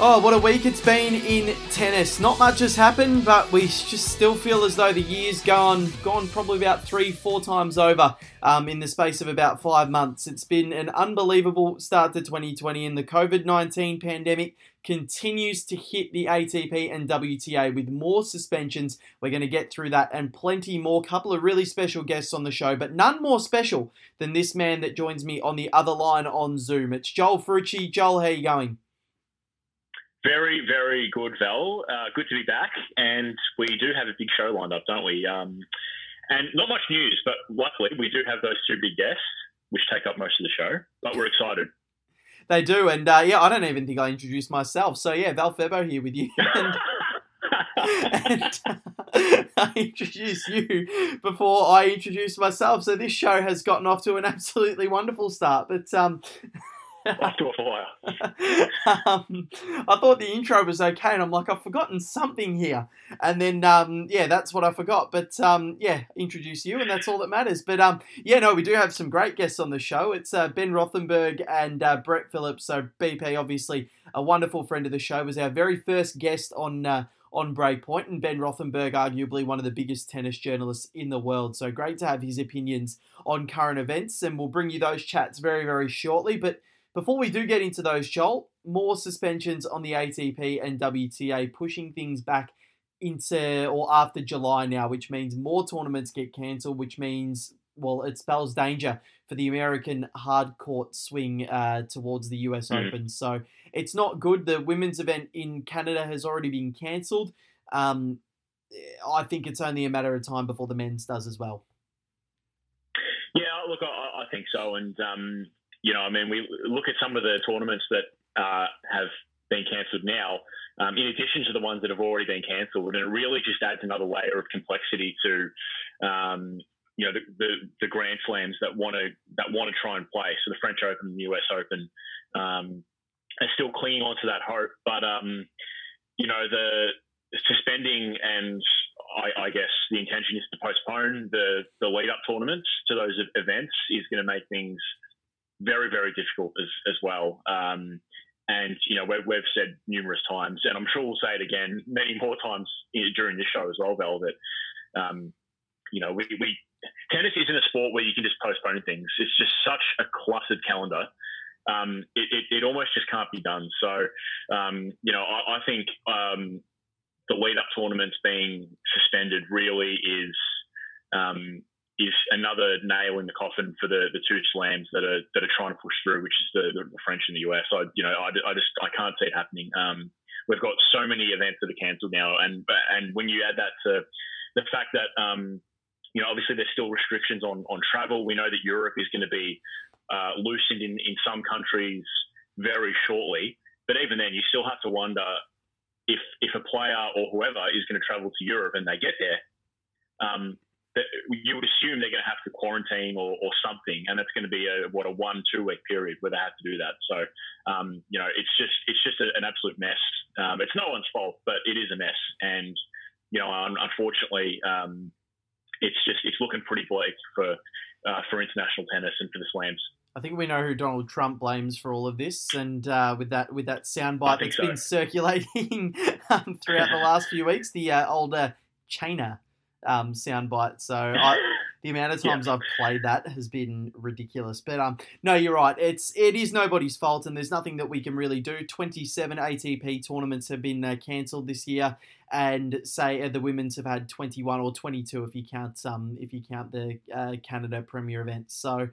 Oh, what a week it's been in tennis. Not much has happened, but we just still feel as though the year's gone gone probably about three, four times over um, in the space of about five months. It's been an unbelievable start to 2020, and the COVID 19 pandemic continues to hit the ATP and WTA with more suspensions. We're going to get through that and plenty more. Couple of really special guests on the show, but none more special than this man that joins me on the other line on Zoom. It's Joel Frucci. Joel, how are you going? Very, very good, Val. Uh, good to be back. And we do have a big show lined up, don't we? Um, and not much news, but luckily we do have those two big guests, which take up most of the show. But we're excited. They do. And uh, yeah, I don't even think I introduced myself. So yeah, Val Febo here with you. and, and uh, I introduce you before I introduce myself. So this show has gotten off to an absolutely wonderful start. But um, to a fire. um, I thought the intro was okay, and I'm like, I've forgotten something here. And then, um, yeah, that's what I forgot. But um, yeah, introduce you, and that's all that matters. But um, yeah, no, we do have some great guests on the show. It's uh, Ben Rothenberg and uh, Brett Phillips. So BP, obviously a wonderful friend of the show, was our very first guest on. Uh, on Breakpoint, and Ben Rothenberg, arguably one of the biggest tennis journalists in the world. So great to have his opinions on current events, and we'll bring you those chats very, very shortly. But before we do get into those, Joel, more suspensions on the ATP and WTA, pushing things back into or after July now, which means more tournaments get cancelled, which means, well, it spells danger for the American hard court swing uh, towards the US mm. Open. So it's not good. The women's event in Canada has already been cancelled. Um, I think it's only a matter of time before the men's does as well. Yeah, look, I, I think so. And um, you know, I mean, we look at some of the tournaments that uh, have been cancelled now, um, in addition to the ones that have already been cancelled, and it really just adds another layer of complexity to, um, you know, the, the, the, Grand Slams that want to that want to try and play. So the French Open and the US Open um, are still clinging on to that hope, but um, you know, the suspending and I, I, guess the intention is to postpone the the lead up tournaments to those events is going to make things very, very difficult as, as well. Um, and, you know, we've, we've, said numerous times, and I'm sure we'll say it again many more times during this show as well, Val, that, um, you know, we, we, tennis isn't a sport where you can just postpone things. It's just such a cluttered calendar. Um, it, it, it, almost just can't be done. So, um, you know, I, I think um, the lead up tournaments being suspended really is um, is another nail in the coffin for the, the two slams that are that are trying to push through, which is the, the French and the US. I you know I, I just I can't see it happening. Um, we've got so many events that are cancelled now, and and when you add that to the fact that um, you know obviously there's still restrictions on on travel. We know that Europe is going to be uh, loosened in in some countries very shortly, but even then you still have to wonder if if a player or whoever is going to travel to Europe and they get there. Um, that you would assume they're going to have to quarantine or, or something, and it's going to be a what a one two week period where they have to do that. So, um, you know, it's just it's just a, an absolute mess. Um, it's no one's fault, but it is a mess, and you know, unfortunately, um, it's just it's looking pretty bleak for uh, for international tennis and for the slams. I think we know who Donald Trump blames for all of this, and uh, with that with that soundbite that's so. been circulating um, throughout the last few weeks, the uh, older China um, soundbite. So I, the amount of times yeah. I've played that has been ridiculous. But um, no, you're right. It's it is nobody's fault, and there's nothing that we can really do. 27 ATP tournaments have been uh, cancelled this year, and say uh, the women's have had 21 or 22 if you count um if you count the uh, Canada Premier events. So.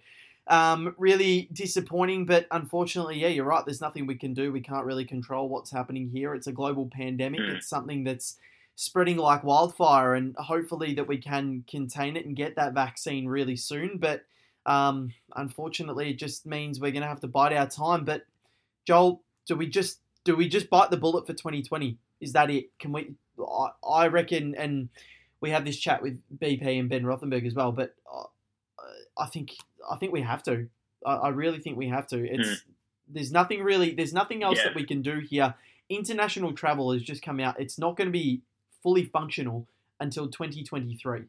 Um, really disappointing, but unfortunately, yeah, you're right. There's nothing we can do. We can't really control what's happening here. It's a global pandemic. Mm. It's something that's spreading like wildfire, and hopefully that we can contain it and get that vaccine really soon. But um, unfortunately, it just means we're going to have to bite our time. But Joel, do we just do we just bite the bullet for 2020? Is that it? Can we? I, I reckon, and we have this chat with BP and Ben Rothenberg as well. But uh, I think I think we have to. I, I really think we have to. It's mm. there's nothing really. There's nothing else yeah. that we can do here. International travel has just come out. It's not going to be fully functional until 2023.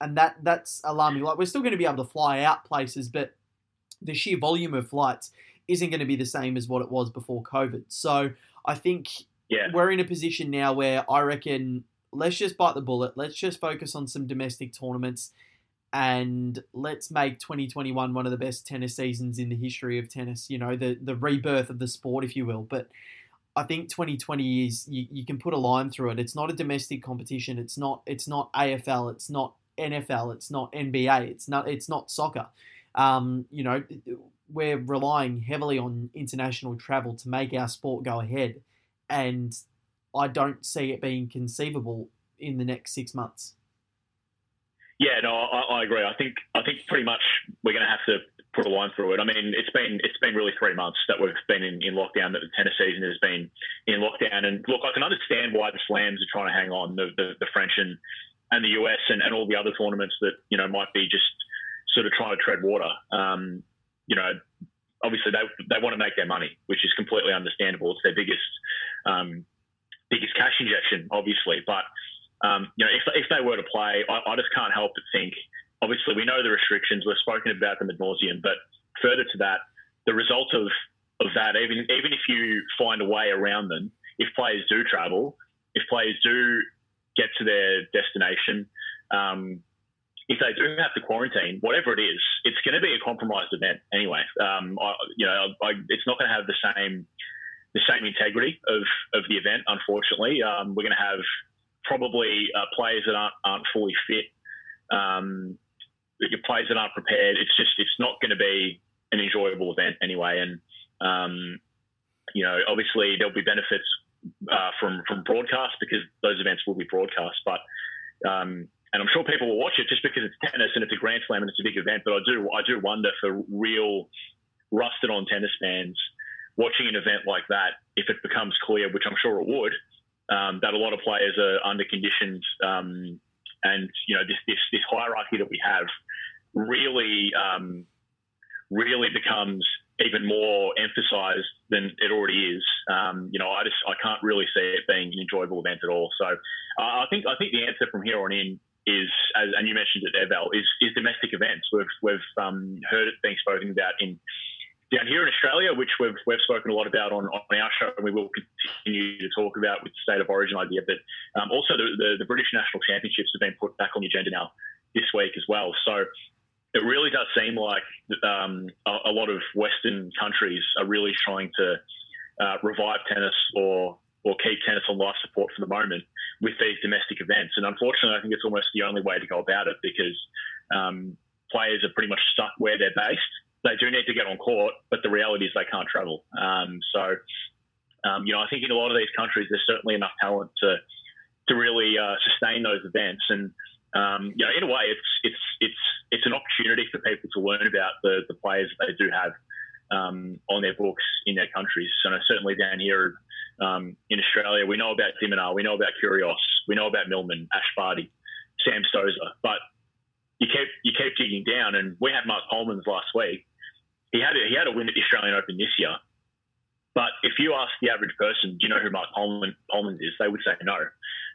And that that's alarming. Like we're still going to be able to fly out places, but the sheer volume of flights isn't going to be the same as what it was before COVID. So I think yeah. we're in a position now where I reckon let's just bite the bullet. Let's just focus on some domestic tournaments and let's make 2021 one of the best tennis seasons in the history of tennis. You know, the the rebirth of the sport, if you will. But I think 2020 is you, you can put a line through it. It's not a domestic competition. It's not it's not AFL. It's not NFL. It's not NBA. It's not it's not soccer. Um, you know, we're relying heavily on international travel to make our sport go ahead, and I don't see it being conceivable in the next six months. Yeah, no, I, I agree. I think I think pretty much we're going to have to put a line through it. I mean, it's been it's been really three months that we've been in, in lockdown. That the tennis season has been in lockdown. And look, I can understand why the slams are trying to hang on. The the, the French and and the US and, and all the other tournaments that you know might be just sort of trying to tread water. Um, you know, obviously they they want to make their money, which is completely understandable. It's their biggest um, biggest cash injection, obviously. But um, you know, if, if they were to play, I, I, just can't help but think. Obviously, we know the restrictions. We've spoken about them ad nauseum. But further to that, the result of of that, even even if you find a way around them, if players do travel, if players do get to their destination, um, if they do have to quarantine, whatever it is, it's going to be a compromised event anyway. Um, I, you know, I, it's not going to have the same the same integrity of, of the event. Unfortunately, um, we're going to have probably uh, players that aren't, aren't fully fit, um, your players that aren't prepared. It's just it's not going to be an enjoyable event anyway. And um, you know, obviously there'll be benefits uh, from from broadcast because those events will be broadcast, but um, and I'm sure people will watch it just because it's tennis and it's a Grand Slam and it's a big event. But I do I do wonder for real rusted on tennis fans watching an event like that, if it becomes clear, which I'm sure it would, um, that a lot of players are under conditions, um, and you know this, this, this hierarchy that we have really um, really becomes even more emphasised than it already is. Um, you know, I just I can't really see it being an enjoyable event at all. So uh, I think I think the answer from here on in is, as, and you mentioned it, Evel, is, is domestic events. We've we've um, heard it being spoken about in down here in Australia, which we've, we've spoken a lot about on, on our show, and we will continue to talk about with the state of origin idea. But um, also, the, the, the, British National Championships have been put back on the agenda now this week as well. So it really does seem like um, a, a, lot of Western countries are really trying to uh, revive tennis or or keep tennis on life support for the moment with these domestic events. And unfortunately, I think it's almost the only way to go about it because um, players are pretty much stuck where they're based they do need to get on court, but the reality is they can't travel. Um, so, um, you know, I think in a lot of these countries, there's certainly enough talent to to really uh, sustain those events. And um, you know, in a way, it's it's it's it's an opportunity for people to learn about the the players they do have um, on their books in their countries. So certainly down here um, in Australia, we know about de Minaur, we know about Kyrgios, we know about Millman, Ash Barty, Sam Stosur, but you keep you keep digging down, and we had Mark Polmans last week, he had a, he had a win at the Australian Open this year. But if you ask the average person, do you know who Mark Polman, Polmans is? They would say no.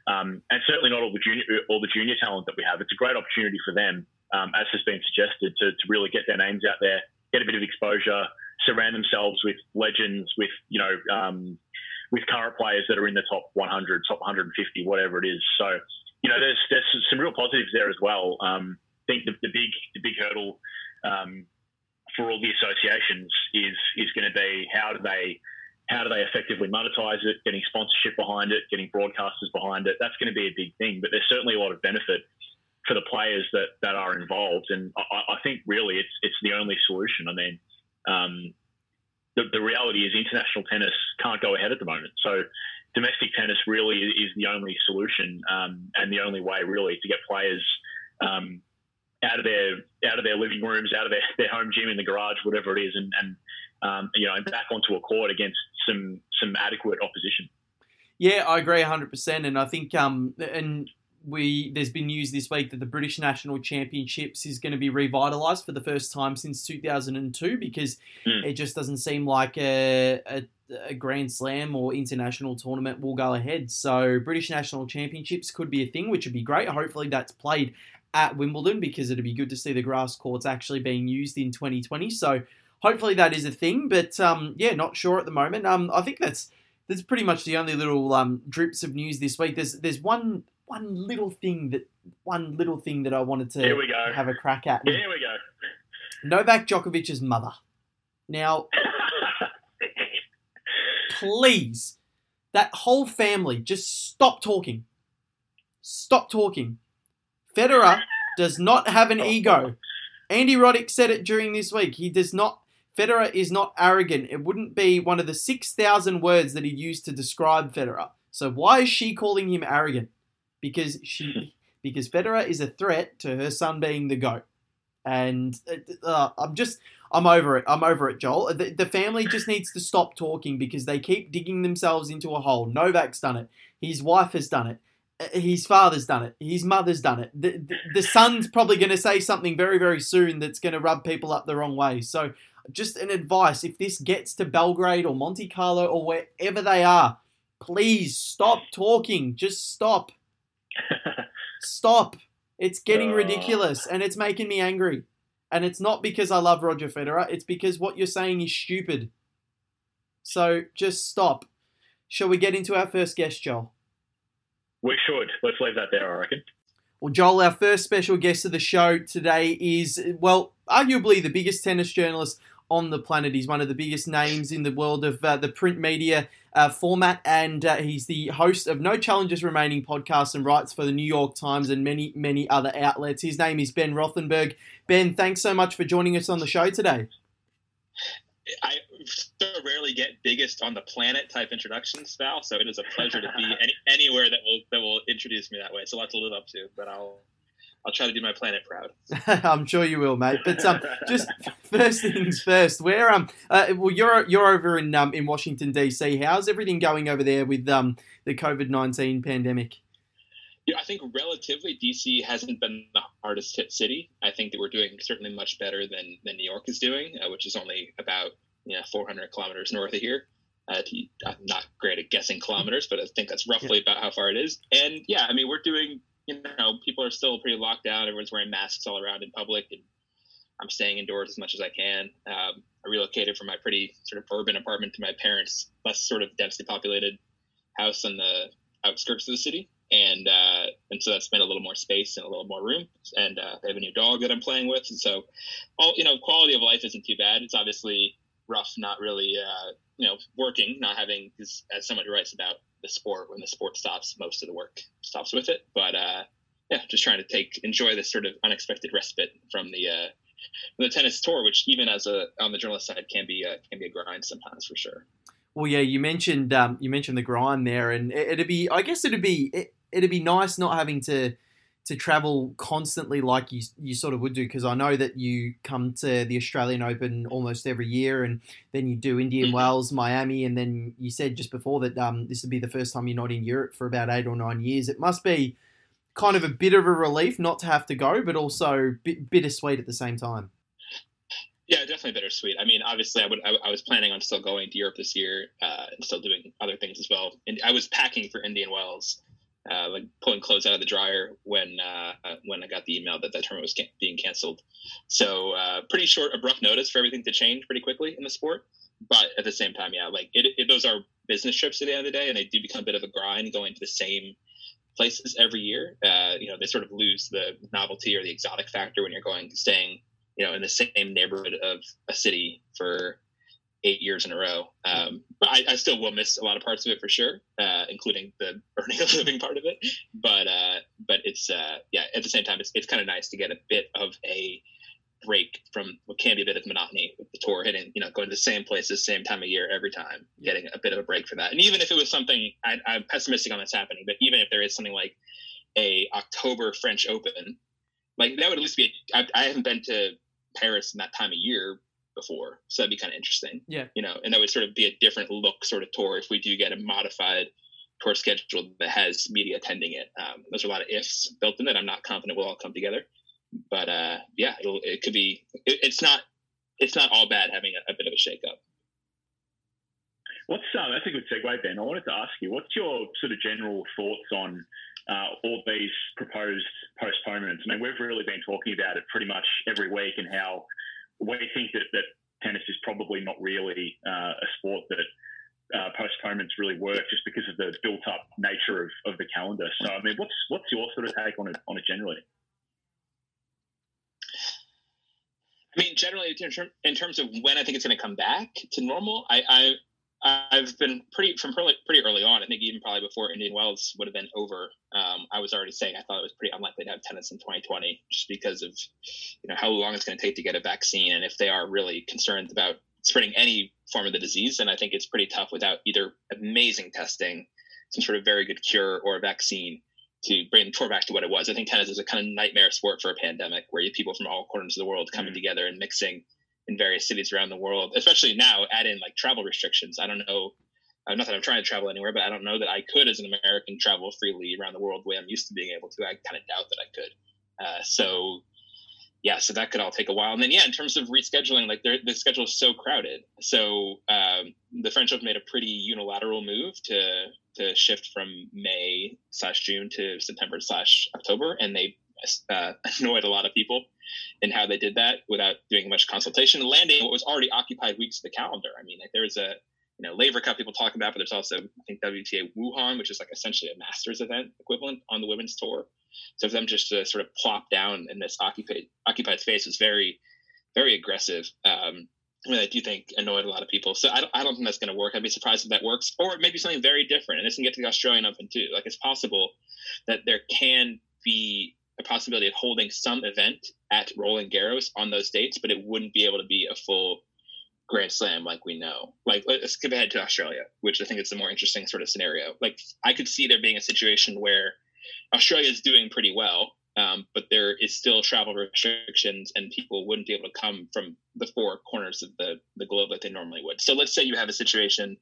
Um, and certainly not all the junior all the junior talent that we have. It's a great opportunity for them, um, as has been suggested, to, to really get their names out there, get a bit of exposure, surround themselves with legends, with you know, um, with current players that are in the top 100, top 150, whatever it is. So, you know, there's there's some real positives there as well. Um, I think the, the big the big hurdle um, for all the associations is is going to be how do they how do they effectively monetize it, getting sponsorship behind it, getting broadcasters behind it. That's going to be a big thing, but there's certainly a lot of benefit for the players that, that are involved. And I, I think really it's it's the only solution. I mean, um, the, the reality is international tennis can't go ahead at the moment. So domestic tennis really is the only solution um, and the only way really to get players um, out of their out of their living rooms, out of their, their home gym in the garage, whatever it is, and, and um, you know, back onto a court against some some adequate opposition. Yeah, I agree 100%, and I think um, and we there's been news this week that the British National Championships is going to be revitalised for the first time since 2002 because mm. it just doesn't seem like a, a, a, Grand Slam or international tournament will go ahead. So British National Championships could be a thing, which would be great. Hopefully that's played at Wimbledon because it'd be good to see the grass courts actually being used in 2020. So hopefully that is a thing, but um, yeah, not sure at the moment. Um, I think that's There's pretty much the only little um, drips of news this week. There's there's one one little thing that one little thing that I wanted to Here we go. have a crack at. Here we go. Novak Djokovic's mother. Now, please, that whole family, just stop talking. Stop talking. Federer does not have an ego. Andy Roddick said it during this week. He does not. Federer is not arrogant. It wouldn't be one of the 6,000 words that he used to describe Federer. So why is she calling him arrogant? Because she because Federer is a threat to her son being the goat. And uh, I'm just I'm over it. I'm over it, Joel. The, the, family just needs to stop talking because they keep digging themselves into a hole. Novak's done it. His wife has done it. His father's done it. His mother's done it. The, the, the son's probably going to say something very, very soon that's going to rub people up the wrong way. So, just an advice if this gets to Belgrade or Monte Carlo or wherever they are, please stop talking. Just stop. stop. It's getting oh. ridiculous and it's making me angry. And it's not because I love Roger Federer, it's because what you're saying is stupid. So just stop. Shall we get into our first guest, Joel? We should. Let's leave that there, I reckon. Well, Joel, our first special guest of the show today is, well, arguably the biggest tennis journalist on the planet. He's one of the biggest names in the world of uh, the print media uh, format, and uh, he's the host of No Challenges Remaining podcast and writes for the New York Times and many, many other outlets. His name is Ben Rothenberg. Ben, thanks so much for joining us on the show today. I so rarely get biggest on the planet type introductions, Val. So it is a pleasure to be any, anywhere that will that will introduce me that way. So lots to live up to, but I'll I'll try to do my planet proud. I'm sure you will, mate. But um, just first things first. Where um, uh, well, you're you're over in um in Washington D.C. How's everything going over there with um the COVID nineteen pandemic? Yeah, I think relatively DC hasn't been the hardest hit city. I think that we're doing certainly much better than than New York is doing, uh, which is only about you know 400 kilometers north of here. Uh, I'm not great at guessing kilometers, but I think that's roughly yeah. about how far it is. And yeah, I mean, we're doing you know, people are still pretty locked down. Everyone's wearing masks all around in public, and I'm staying indoors as much as I can. Um, I relocated from my pretty sort of urban apartment to my parents' less sort of densely populated house on the outskirts of the city, and uh, and so that's made a little more space and a little more room. And uh, they have a new dog that I'm playing with, and so all you know, quality of life isn't too bad. It's obviously rough, not really uh, you know working, not having as someone who writes about the sport when the sport stops most of the work stops with it. But uh, yeah just trying to take enjoy this sort of unexpected respite from the uh, the tennis tour which even as a on the journalist side can be a, can be a grind sometimes for sure. Well yeah you mentioned um, you mentioned the grind there and it, would be i guess it'd be it, it'd be nice not having to to travel constantly like you you sort of would do because I know that you come to the Australian Open almost every year and then you do Indian mm-hmm. Wells, Miami, and then you said just before that um, this would be the first time you're not in Europe for about eight or nine years. It must be kind of a bit of a relief not to have to go, but also bit, bittersweet at the same time. Yeah, definitely bittersweet. I mean, obviously, I would. I, I was planning on still going to Europe this year uh, and still doing other things as well. And I was packing for Indian Wells uh, like pulling clothes out of the dryer when uh, when I got the email that that tournament was ca- being canceled. So uh, pretty short, abrupt notice for everything to change pretty quickly in the sport. But at the same time, yeah, like it, it, those are business trips at the end of the day, and they do become a bit of a grind going to the same places every year. Uh, you know, they sort of lose the novelty or the exotic factor when you're going staying, you know, in the same neighborhood of a city for eight years in a row. Um, but I, I, still will miss a lot of parts of it for sure, uh, including the earning a living part of it. But uh, but it's uh, yeah. At the same time, it's it's kind of nice to get a bit of a break from what can be a bit of monotony with the tour hitting, you know, going to the same places, same time of year every time, getting a bit of a break for that. And even if it was something, I, I'm pessimistic on this happening, but even if there is something like a October French Open, like that would at least be. A, I, I haven't been to Paris in that time of year before. So that'd be kind of interesting. Yeah. You know, and that would sort of be a different look sort of tour if we do get a modified tour schedule that has media attending it. Um, there's a lot of ifs built in that I'm not confident we'll all come together, but uh, yeah, it'll, it could be. It, it's not. It's not all bad having a, a bit of a shakeup. What's uh, that's a good segue, Ben. I wanted to ask you, what's your sort of general thoughts on uh, all these proposed postponements? I mean, we've really been talking about it pretty much every week and how we think that, that tennis is probably not really uh, a sport that uh, postponements really work, just because of the built-up nature of, of the calendar. So, I mean, what's what's your sort of take on it on it generally? I mean, generally, in, terms of when I think it's going to come back to normal, I, I I've been pretty from pretty, pretty early on. I think even probably before Indian Wells would have been over. Um, I was already saying I thought it was pretty unlikely to have tennis in 2020, just because of you know how long it's going to take to get a vaccine, and if they are really concerned about spreading any form of the disease, then I think it's pretty tough without either amazing testing, some sort of very good cure, or a vaccine to bring the tour back to what it was. I think tennis is a kind of nightmare sport for a pandemic, where you have people from all corners of the world coming mm-hmm. together and mixing in various cities around the world, especially now, add in like travel restrictions. I don't know, uh, not that I'm trying to travel anywhere, but I don't know that I could, as an American, travel freely around the world the way I'm used to being able to. I kind of doubt that I could. Uh, so, yeah, so that could all take a while. And then, yeah, in terms of rescheduling, like the schedule is so crowded. So um, the French have made a pretty unilateral move to to shift from May slash June to September slash October, and they uh, annoyed a lot of people in how they did that without doing much consultation, landing what was already occupied weeks of the calendar. I mean, like there's a you know Laver Cup people talking about, but there's also I think WTA Wuhan, which is like essentially a Masters event equivalent on the women's tour. So for them just to sort of plop down in this occupied occupied space was very very aggressive. Um, I, mean, I do think annoyed a lot of people. So I don't, I don't think that's going to work. I'd be surprised if that works, or maybe something very different. And this can get to the Australian Open too. Like it's possible that there can be a possibility of holding some event at Roland Garros on those dates, but it wouldn't be able to be a full Grand Slam like we know. Like let's skip ahead to Australia, which I think is a more interesting sort of scenario. Like I could see there being a situation where Australia is doing pretty well, um, but there is still travel restrictions and people wouldn't be able to come from the four corners of the, the globe like they normally would. So let's say you have a situation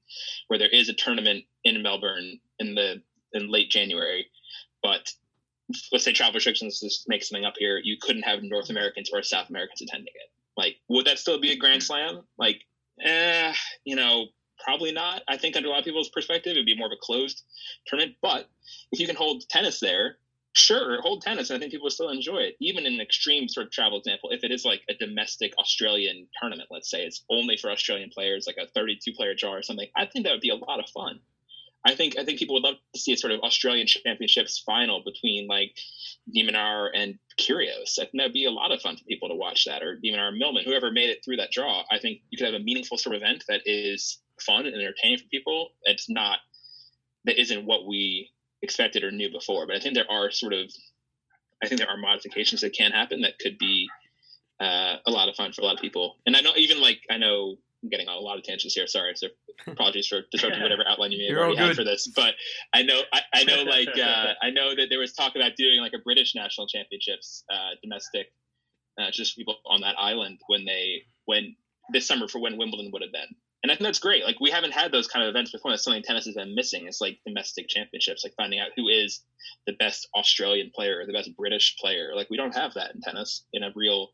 where there is a tournament in Melbourne in the in late January, but let's say travel restrictions just make something up here, you couldn't have North Americans or South Americans attending it. Like, would that still be a Grand Slam? Like, eh, you know, probably not. I think under a lot of people's perspective, it'd be more of a closed tournament. But if you can hold tennis there, sure, hold tennis, I think people still enjoy it. Even in an extreme sort of travel example, if it is like a domestic Australian tournament, let's say it's only for Australian players, like a 32 player draw or something, I think that would be a lot of fun. I think I think people would love to see a sort of Australian Championships final between like de Minaur and Kyrgios. I think that'd be a lot of fun for people to watch that, or de Minaur Millman, whoever made it through that draw. I think you could have a meaningful sort of event that is fun and entertaining for people. It's not that isn't what we expected or knew before. But I think there are sort of I think there are modifications that can happen that could be uh, a lot of fun for a lot of people. And I know even like I know I'm getting on a lot of tangents here. Sorry, so apologies for disrupting whatever outline you may have already had for this. But I know, I, I know, like uh, I know that there was talk about doing like a British national championships, uh, domestic, uh, just people on that island when they when this summer for when Wimbledon would have been. And I think that's great. Like we haven't had those kind of events before. That's something tennis has been missing. It's like domestic championships, like finding out who is the best Australian player or the best British player. Like we don't have that in tennis in a real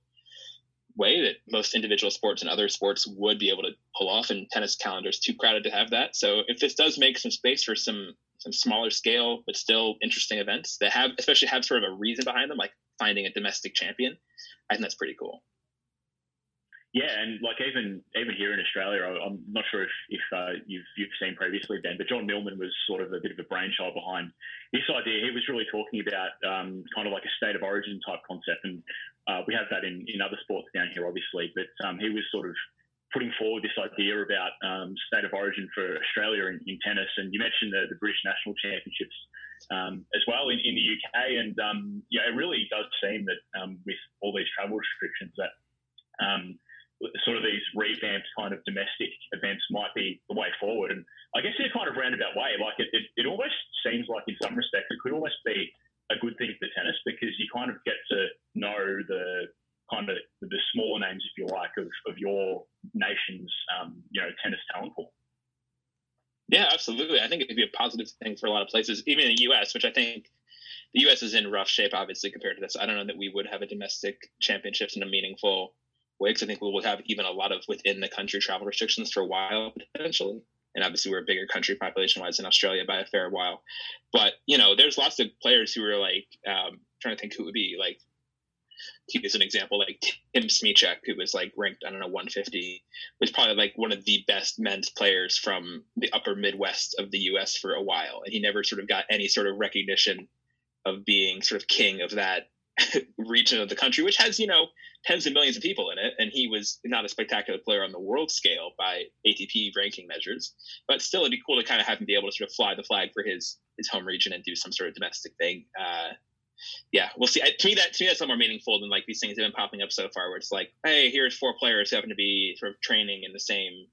way that most individual sports and other sports would be able to pull off and tennis calendars too crowded to have that so if this does make some space for some some smaller scale but still interesting events that have especially have sort of a reason behind them like finding a domestic champion i think that's pretty cool yeah, and like even even here in Australia, I'm not sure if, if uh, you've you've seen previously, Ben, but John Millman was sort of a bit of a brainchild behind this idea. He was really talking about um, kind of like a state of origin type concept, and uh, we have that in, in other sports down here, obviously. But um, he was sort of putting forward this idea about um, state of origin for Australia in, in tennis, and you mentioned the, the British National Championships um, as well in, in the UK, and um, yeah, it really does seem that um, with all these travel restrictions that um, sort of these revamped kind of domestic events might be the way forward. And I guess in a kind of roundabout way, like it, it, it almost seems like in some respects it could almost be a good thing for tennis because you kind of get to know the kind of the smaller names, if you like, of, of your nation's um, you know tennis talent pool. Yeah, absolutely. I think it could be a positive thing for a lot of places, even in the U.S., which I think the U.S. is in rough shape, obviously, compared to this. I don't know that we would have a domestic championships in a meaningful Wigs, I think we will have even a lot of within the country travel restrictions for a while potentially. And obviously, we're a bigger country population wise than Australia by a fair while. But you know, there's lots of players who are like um, trying to think who would be like to use an example, like Tim Smyczek, who was like ranked, I don't know, 150, was probably like one of the best men's players from the upper Midwest of the US for a while. And he never sort of got any sort of recognition of being sort of king of that region of the country, which has, you know, tens of millions of people in it. And he was not a spectacular player on the world scale by ATP ranking measures, but still it'd be cool to kind of have him be able to sort of fly the flag for his, his home region and do some sort of domestic thing. Uh, yeah, we'll see. To me, that to me that's a lot more meaningful than like these things that have been popping up so far, where it's like, hey, here's four players who happen to be sort of training in the same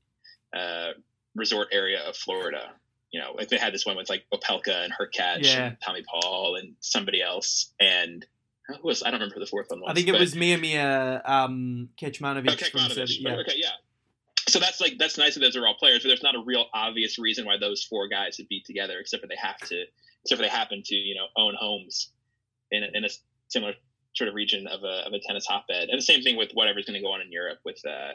uh, resort area of Florida. You know, like they had this one with like Opelka and Hurkacz yeah. and Tommy Paul and somebody else, and who was I don't remember who the fourth one was. I think it was Mia Mia um, Kecmanovic. Oh, Kecmanovic. Yeah. Okay, yeah. So that's like that's nice that those are all players, but there's not a real obvious reason why those four guys would be together, except for they have to, except for they happen to you know own homes in a, in a similar sort of region of a, of a tennis hotbed. And the same thing with whatever's going to go on in Europe with, uh,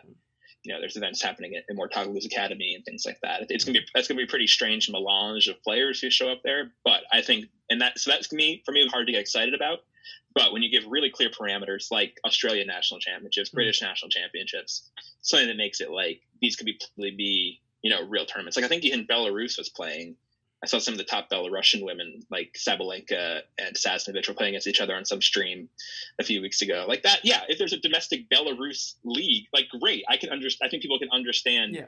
you know, there's events happening at, at Mouratoglou's Academy and things like that. It's going to be, that's going to be a pretty strange melange of players who show up there. But I think, and that, so that's me, for me, hard to get excited about. But when you give really clear parameters like Australian national championships, mm-hmm. British national championships, something that makes it like these could be, be, you know, real tournaments. Like I think even Belarus was playing I saw some of the top Belarusian women like Sabalenka and Sasnovich were playing against each other on some stream a few weeks ago. Like that, yeah. If there's a domestic Belarus league, like great, I can understand. I think people can understand yeah.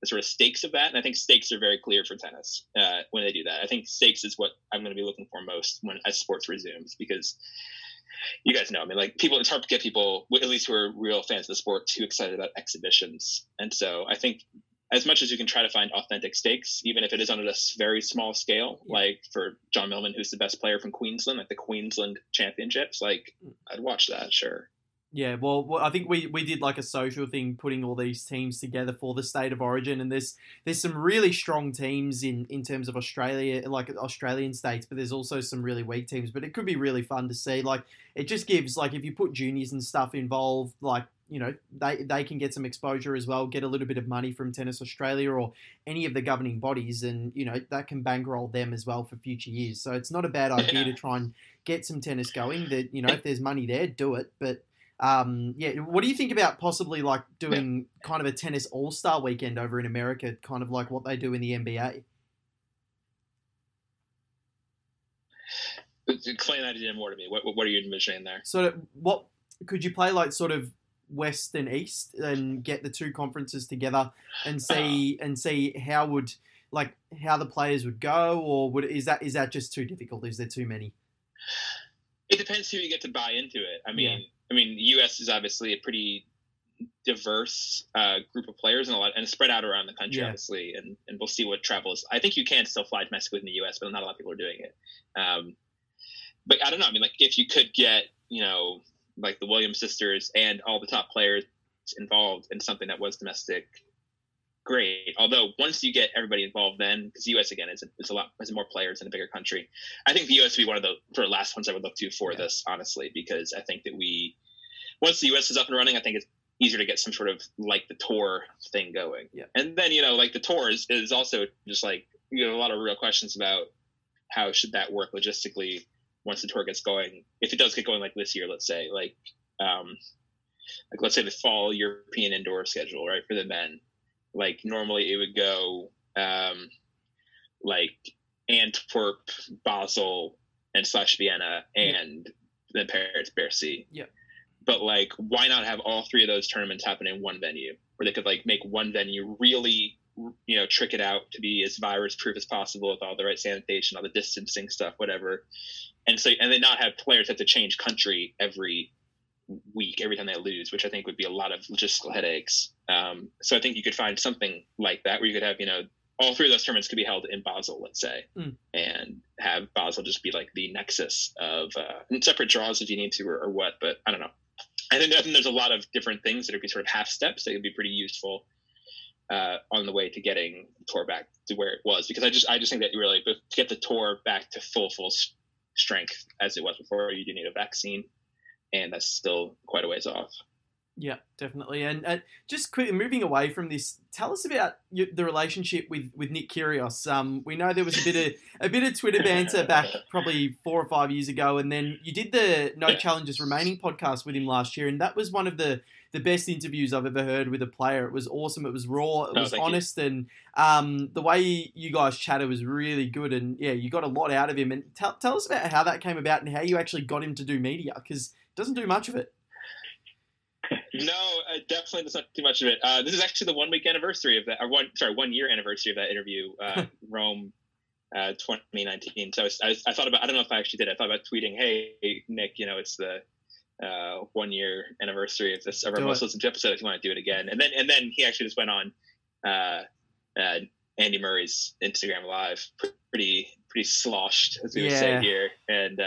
The sort of stakes of that, and I think stakes are very clear for tennis uh, when they do that. I think stakes is what I'm going to be looking for most when as sports resumes because you guys know, I mean, like people, it's hard to get people, at least who are real fans of the sport, too excited about exhibitions. And so I think as much as you can try to find authentic stakes, even if it is on a very small scale, yeah. like for John Millman, who's the best player from Queensland, like the Queensland Championships, like hmm. I'd watch that, sure. Yeah, well, I think we, we did like a social thing, putting all these teams together for the state of origin, and there's there's some really strong teams in, in terms of Australia, like Australian states, but there's also some really weak teams. But it could be really fun to see. Like it just gives like if you put juniors and stuff involved, like you know they they can get some exposure as well, get a little bit of money from Tennis Australia or any of the governing bodies, and you know that can bankroll them as well for future years. So it's not a bad idea to try and get some tennis going. That you know if there's money there, do it. But um, yeah, what do you think about possibly like doing kind of a tennis all star weekend over in America, kind of like what they do in the NBA? Explain that again more to me. What, what are you envisioning there? So, what could you play like sort of West and East and get the two conferences together and see uh, and see how would like how the players would go, or would is that is that just too difficult? Is there too many? It depends who you get to buy into it. I mean, yeah. I mean, the U.S. is obviously a pretty diverse uh, group of players and a lot and spread out around the country, yeah. obviously, and and we'll see what travels. I think you can still fly domestically in the U.S., but not a lot of people are doing it. Um, but I don't know. I mean, like if you could get you know like the Williams sisters and all the top players involved in something that was domestic, great. Although once you get everybody involved, then because the U.S. again is a, is a lot has more players in a bigger country. I think the U.S. would be one of the sort of last ones I would look to for yeah. this, honestly, because I think that we once the U.S. is up and running, I think it's easier to get some sort of like the tour thing going. Yeah. And then you know like the tour is, is also just like you know a lot of real questions about how should that work logistically once the tour gets going, if it does get going like this year, let's say, like um, like let's say the fall European indoor schedule, right, for the men, like normally it would go um, like Antwerp, Basel, and slash Vienna, and yeah. then Paris, Bercy. Yeah. But like, why not have all three of those tournaments happen in one venue, where they could like make one venue really, you know, trick it out to be as virus proof as possible with all the right sanitation, all the distancing stuff, whatever, and so and then not have players have to change country every week every time they lose, which I think would be a lot of logistical headaches. Um, so I think you could find something like that where you could have you know all three of those tournaments could be held in Basel, let's say, mm. and have Basel just be like the nexus of uh, separate draws if you need to or, or what. But I don't know. I think, I think there's a lot of different things that would be sort of half steps that would be pretty useful uh, on the way to getting the tour back to where it was because I just I just think that you really to get the tour back to full full strength as it was before, you do need a vaccine, and that's still quite a ways off. Yeah, definitely. And uh, just quick, moving away from this, tell us about your, the relationship with, with Nick Kyrgios. Um, we know there was a bit of a bit of Twitter banter back probably four or five years ago, and then you did the No Challenges Remaining podcast with him last year, and that was one of the the best interviews I've ever heard with a player. It was awesome. It was raw. It was honest, you. and um, the way you guys chatted was really good. And yeah, you got a lot out of him. And tell tell us about how that came about and how you actually got him to do media because doesn't do much of it. No, uh, definitely that's not too much of it. Uh, this is actually the one week anniversary of that, or one sorry, one year anniversary of that interview, uh, Rome, uh, 2019. So I, was, I, was, I, thought about, I don't know if I actually did. I thought about tweeting, "Hey Nick, you know, it's the uh, one year anniversary of this of our most listened to episode. If you want to do it again," and then and then he actually just went on uh, Andy Murray's Instagram live, pretty pretty sloshed, as we yeah. would say here, and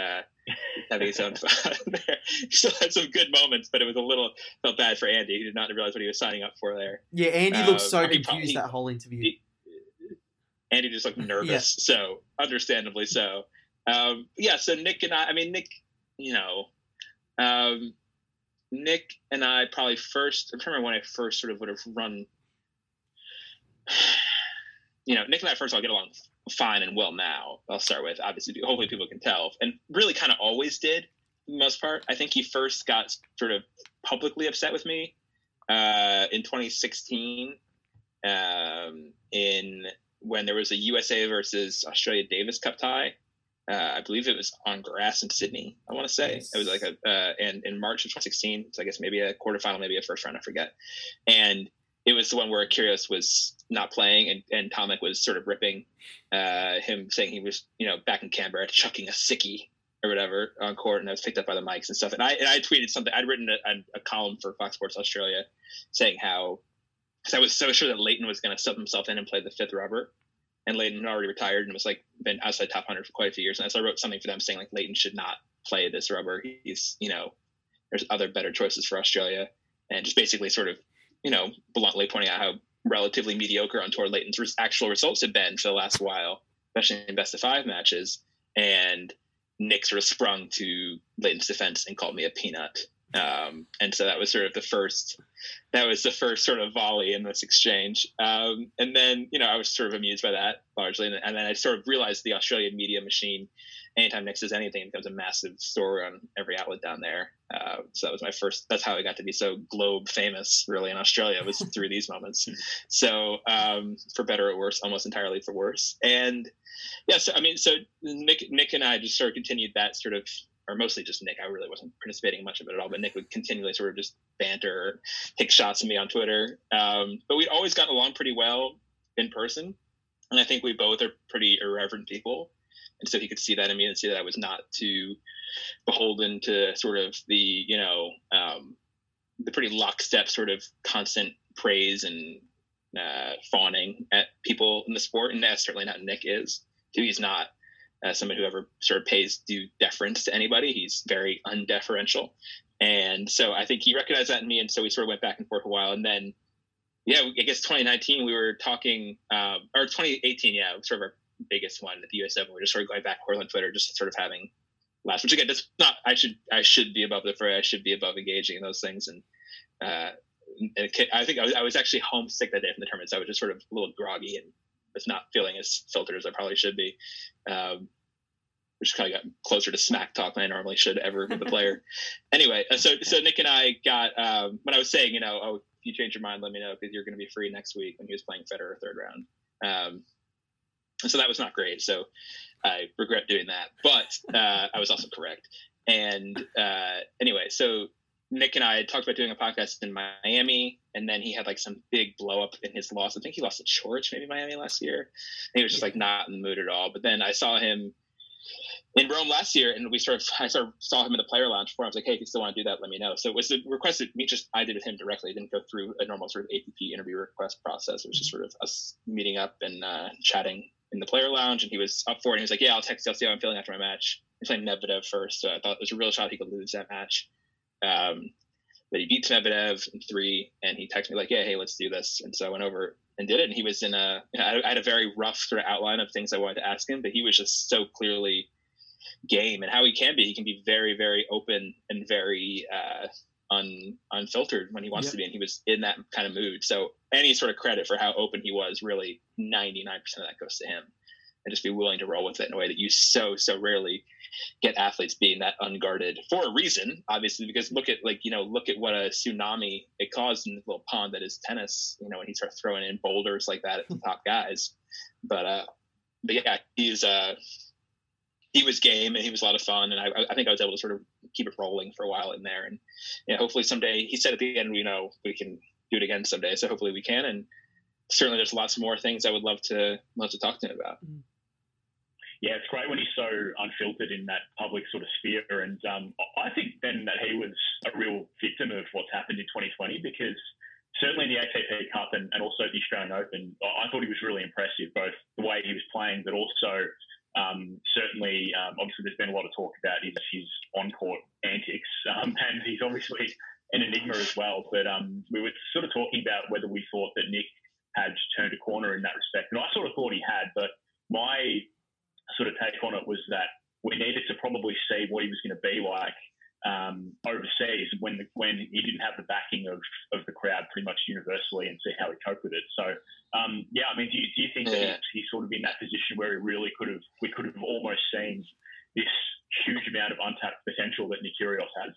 having his own fun there. He still had some good moments, but it was a little felt bad for Andy. He did not realize what he was signing up for there. Yeah, Andy um, looked so confused probably, that whole interview. He, Andy just looked nervous, yeah. so understandably so. Um, yeah, so Nick and I, I mean, Nick, you know, um, Nick and I probably first, I remember when I first sort of would have run, you know, Nick and I first all get along fine and well now. I'll start with obviously, hopefully people can tell, and really kind of always did for the most part. I think he first got sort of publicly upset with me uh, in 2016 um, in when there was a USA versus Australia Davis Cup tie. Uh, I believe it was on grass in Sydney. I want to say yes. it was like a uh, and in March of 2016. So I guess maybe a quarterfinal, maybe a first round. I forget. And it was the one where Kyrgios was not playing and, and Tomic was sort of ripping uh, him, saying he was, you know, back in Canberra chucking a sickie or whatever on court, and I was picked up by the mics and stuff. And I and I tweeted something. I'd written a, a column for Fox Sports Australia saying how because I was so sure that Lleyton was going to sub himself in and play the fifth rubber, and Lleyton had already retired and was like been outside top hundred for quite a few years. And so I wrote something for them saying like Lleyton should not play this rubber. He's you know there's other better choices for Australia, and just basically sort of you know, bluntly pointing out how relatively mediocre on tour Lleyton's actual results have been for the last while, especially in best of five matches. And Nick sort of sprung to Lleyton's defense and called me a peanut. Um, and so that was sort of the first, that was the first sort of volley in this exchange. Um, and then, you know, I was sort of amused by that largely. And, and then I sort of realized the Australian media machine anytime Nick says anything, it becomes a massive story on every outlet down there. Uh, so that was my first. That's how I got to be so globe famous, really, in Australia was through these moments. So um, for better or worse, almost entirely for worse. And yeah, so I mean, so Nick, Nick and I just sort of continued that sort of. Or mostly just Nick. I really wasn't participating much of it at all, but Nick would continually sort of just banter, take shots at me on Twitter. Um, but we'd always gotten along pretty well in person, and I think we both are pretty irreverent people and so he could see that in me and see that I was not too beholden to sort of the you know um, the pretty lockstep sort of constant praise and uh, fawning at people in the sport, and that's certainly not Nick is. Too, he's not uh, someone who ever sort of pays due deference to anybody. He's very undeferential, and so I think he recognized that in me, and so we sort of went back and forth a while, and then. Yeah, I guess 2019 we were talking, uh, or 2018, yeah, sort of our biggest one at the US Open. We're just sort of going back and forth on Twitter, just sort of having laughs. Which again, that's not. I should I should be above the fray. I should be above engaging in those things. And, uh, and I think I was, I was actually homesick that day from the tournament, so I was just sort of a little groggy and was not feeling as filtered as I probably should be. Um, which kind of got closer to smack talk than I normally should ever with a player. anyway, uh, so so Nick and I got um, when I was saying, you know, oh, if you change your mind, let me know because you're going to be free next week when he was playing Federer third round. Um, so that was not great. So I regret doing that, but uh, I was also correct. And uh, anyway, so Nick and I had talked about doing a podcast in Miami, and then he had like some big blow up in his loss. I think he lost to George, maybe Miami last year. And he was just like not in the mood at all. But then I saw him in Rome last year, and we sort of I sort of saw him in the player lounge before. I was like, hey, if you still want to do that, let me know. So it was a request that me just I did with him directly. It didn't go through a normal sort of ATP interview request process. It was just sort of us meeting up and uh, chatting in the player lounge, and he was up for it. And he was like, "Yeah, I'll text you. I'll see how I'm feeling after my match." He's playing Medvedev first, so I thought there's a real shot he could lose that match. Um, but he beats Medvedev in three, and he texted me like, "Yeah, hey, let's do this." And so I went over and did it. And he was in a. I had a very rough sort of outline of things I wanted to ask him, but he was just so clearly game and how he can be. He can be very, very open and very uh, un, unfiltered when he wants yep. to be, and he was in that kind of mood. So any sort of credit for how open he was, really, ninety nine percent of that goes to him, and just be willing to roll with it in a way that you so so rarely get athletes being that unguarded for a reason, obviously, because look at like you know look at what a tsunami it caused in the little pond that is tennis. You know when he starts throwing in boulders like that at the top guys, but uh, but yeah, he's uh he was game and he was a lot of fun, and I, I think I was able to sort of keep it rolling for a while in there, and yeah, hopefully someday he said at the end, you know, we can do it again someday, so hopefully we can, and certainly there's lots more things I would love to love to talk to him about. Mm-hmm yeah, it's great when he's so unfiltered in that public sort of sphere. And um, I think then that he was a real victim of what's happened in 2020 because certainly the ATP Cup and, and also the Australian Open, I thought he was really impressive, both the way he was playing, but also um, certainly, um, obviously, there's been a lot of talk about his, his on court antics. Um, and he's obviously an enigma as well. But um, we were sort of talking about whether we thought that Nick had turned a corner in that respect. And I sort of thought he had, but my sort of take on it was that we needed to probably see what he was going to be like um, overseas when the, when he didn't have the backing of, of the crowd pretty much universally and see how he coped with it. So um, yeah, I mean, do you, do you think yeah. that he's, he's sort of in that position where he really could have we could have almost seen this huge amount of untapped potential that Nick Kyrgios has?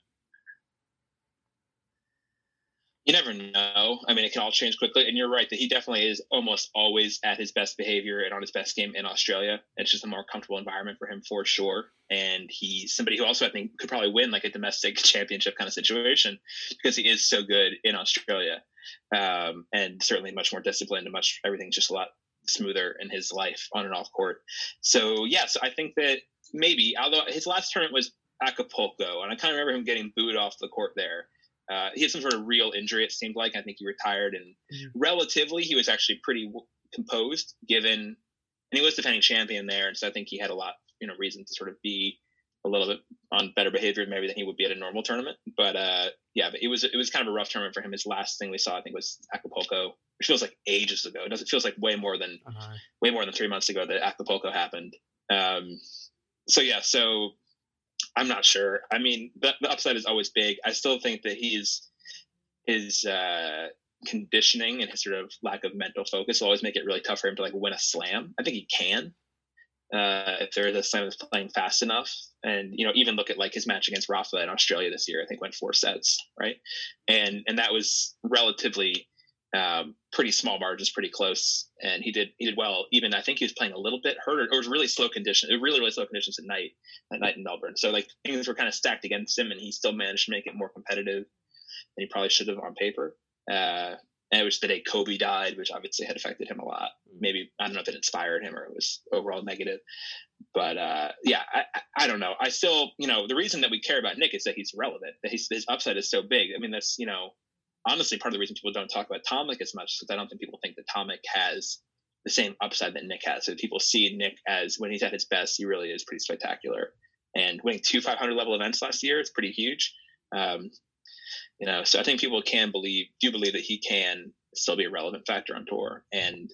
You never know. I mean, it can all change quickly. And you're right that he definitely is almost always at his best behavior and on his best game in Australia. It's just a more comfortable environment for him for sure. And he's somebody who also I think could probably win like a domestic championship kind of situation because he is so good in Australia. Um, and certainly much more disciplined and much everything's just a lot smoother in his life on and off court. So yes, I think that maybe although his last tournament was Acapulco, and I kind of remember him getting booed off the court there. Uh, he had some sort of real injury. It seemed like I think he retired, and mm-hmm. relatively he was actually pretty composed given, and he was defending champion there, and so I think he had a lot, you know, reason to sort of be a little bit on better behavior maybe than he would be at a normal tournament. But uh, yeah, but it was it was kind of a rough tournament for him. His last thing we saw, I think, was Acapulco, which feels like ages ago. It doesn't feels like way more than uh-huh. way more than three months ago that Acapulco happened. Um, so yeah, so I'm not sure. I mean, the, the upside is always big. I still think that he's his uh, conditioning and his sort of lack of mental focus will always make it really tough for him to like win a slam. I think he can uh, if there is a slam that's playing fast enough. And you know, even look at like his match against Rafa in Australia this year. I think went four sets, right? And and that was relatively um, pretty small margins, pretty close, and he did he did well. Even I think he was playing a little bit hurt, or, it was really slow conditions. It really really slow conditions at night at night in Melbourne. So like things were kind of stacked against him, and he still managed to make it more competitive than he probably should have on paper. Uh, and it was the day Kobe died, which obviously had affected him a lot. Maybe I don't know if it inspired him or it was overall negative, but uh, yeah, I, I, don't know. I still, you know, the reason that we care about Nick is that he's relevant. That he's, his upside is so big. I mean, that's you know, honestly part of the reason people don't talk about Tomic as much is because I don't think people think that Tomic has the same upside that Nick has. So people see Nick as when he's at his best, he really is pretty spectacular. And winning two 500 level events last year is pretty huge. Um, you know, so I think people can believe, do believe that he can still be a relevant factor on tour, and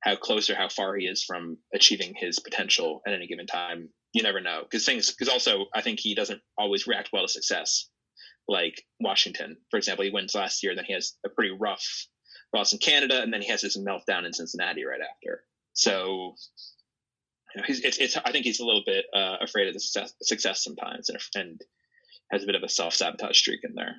how close or how far he is from achieving his potential at any given time, you never know. Because things, because also I think he doesn't always react well to success like Washington, for example. He wins last year, then he has a pretty rough loss in Canada, and then he has his meltdown in Cincinnati right after. So, you know, he's, it's, it's, I think he's a little bit uh, afraid of the success, success sometimes, and, and has a bit of a self sabotage streak in there.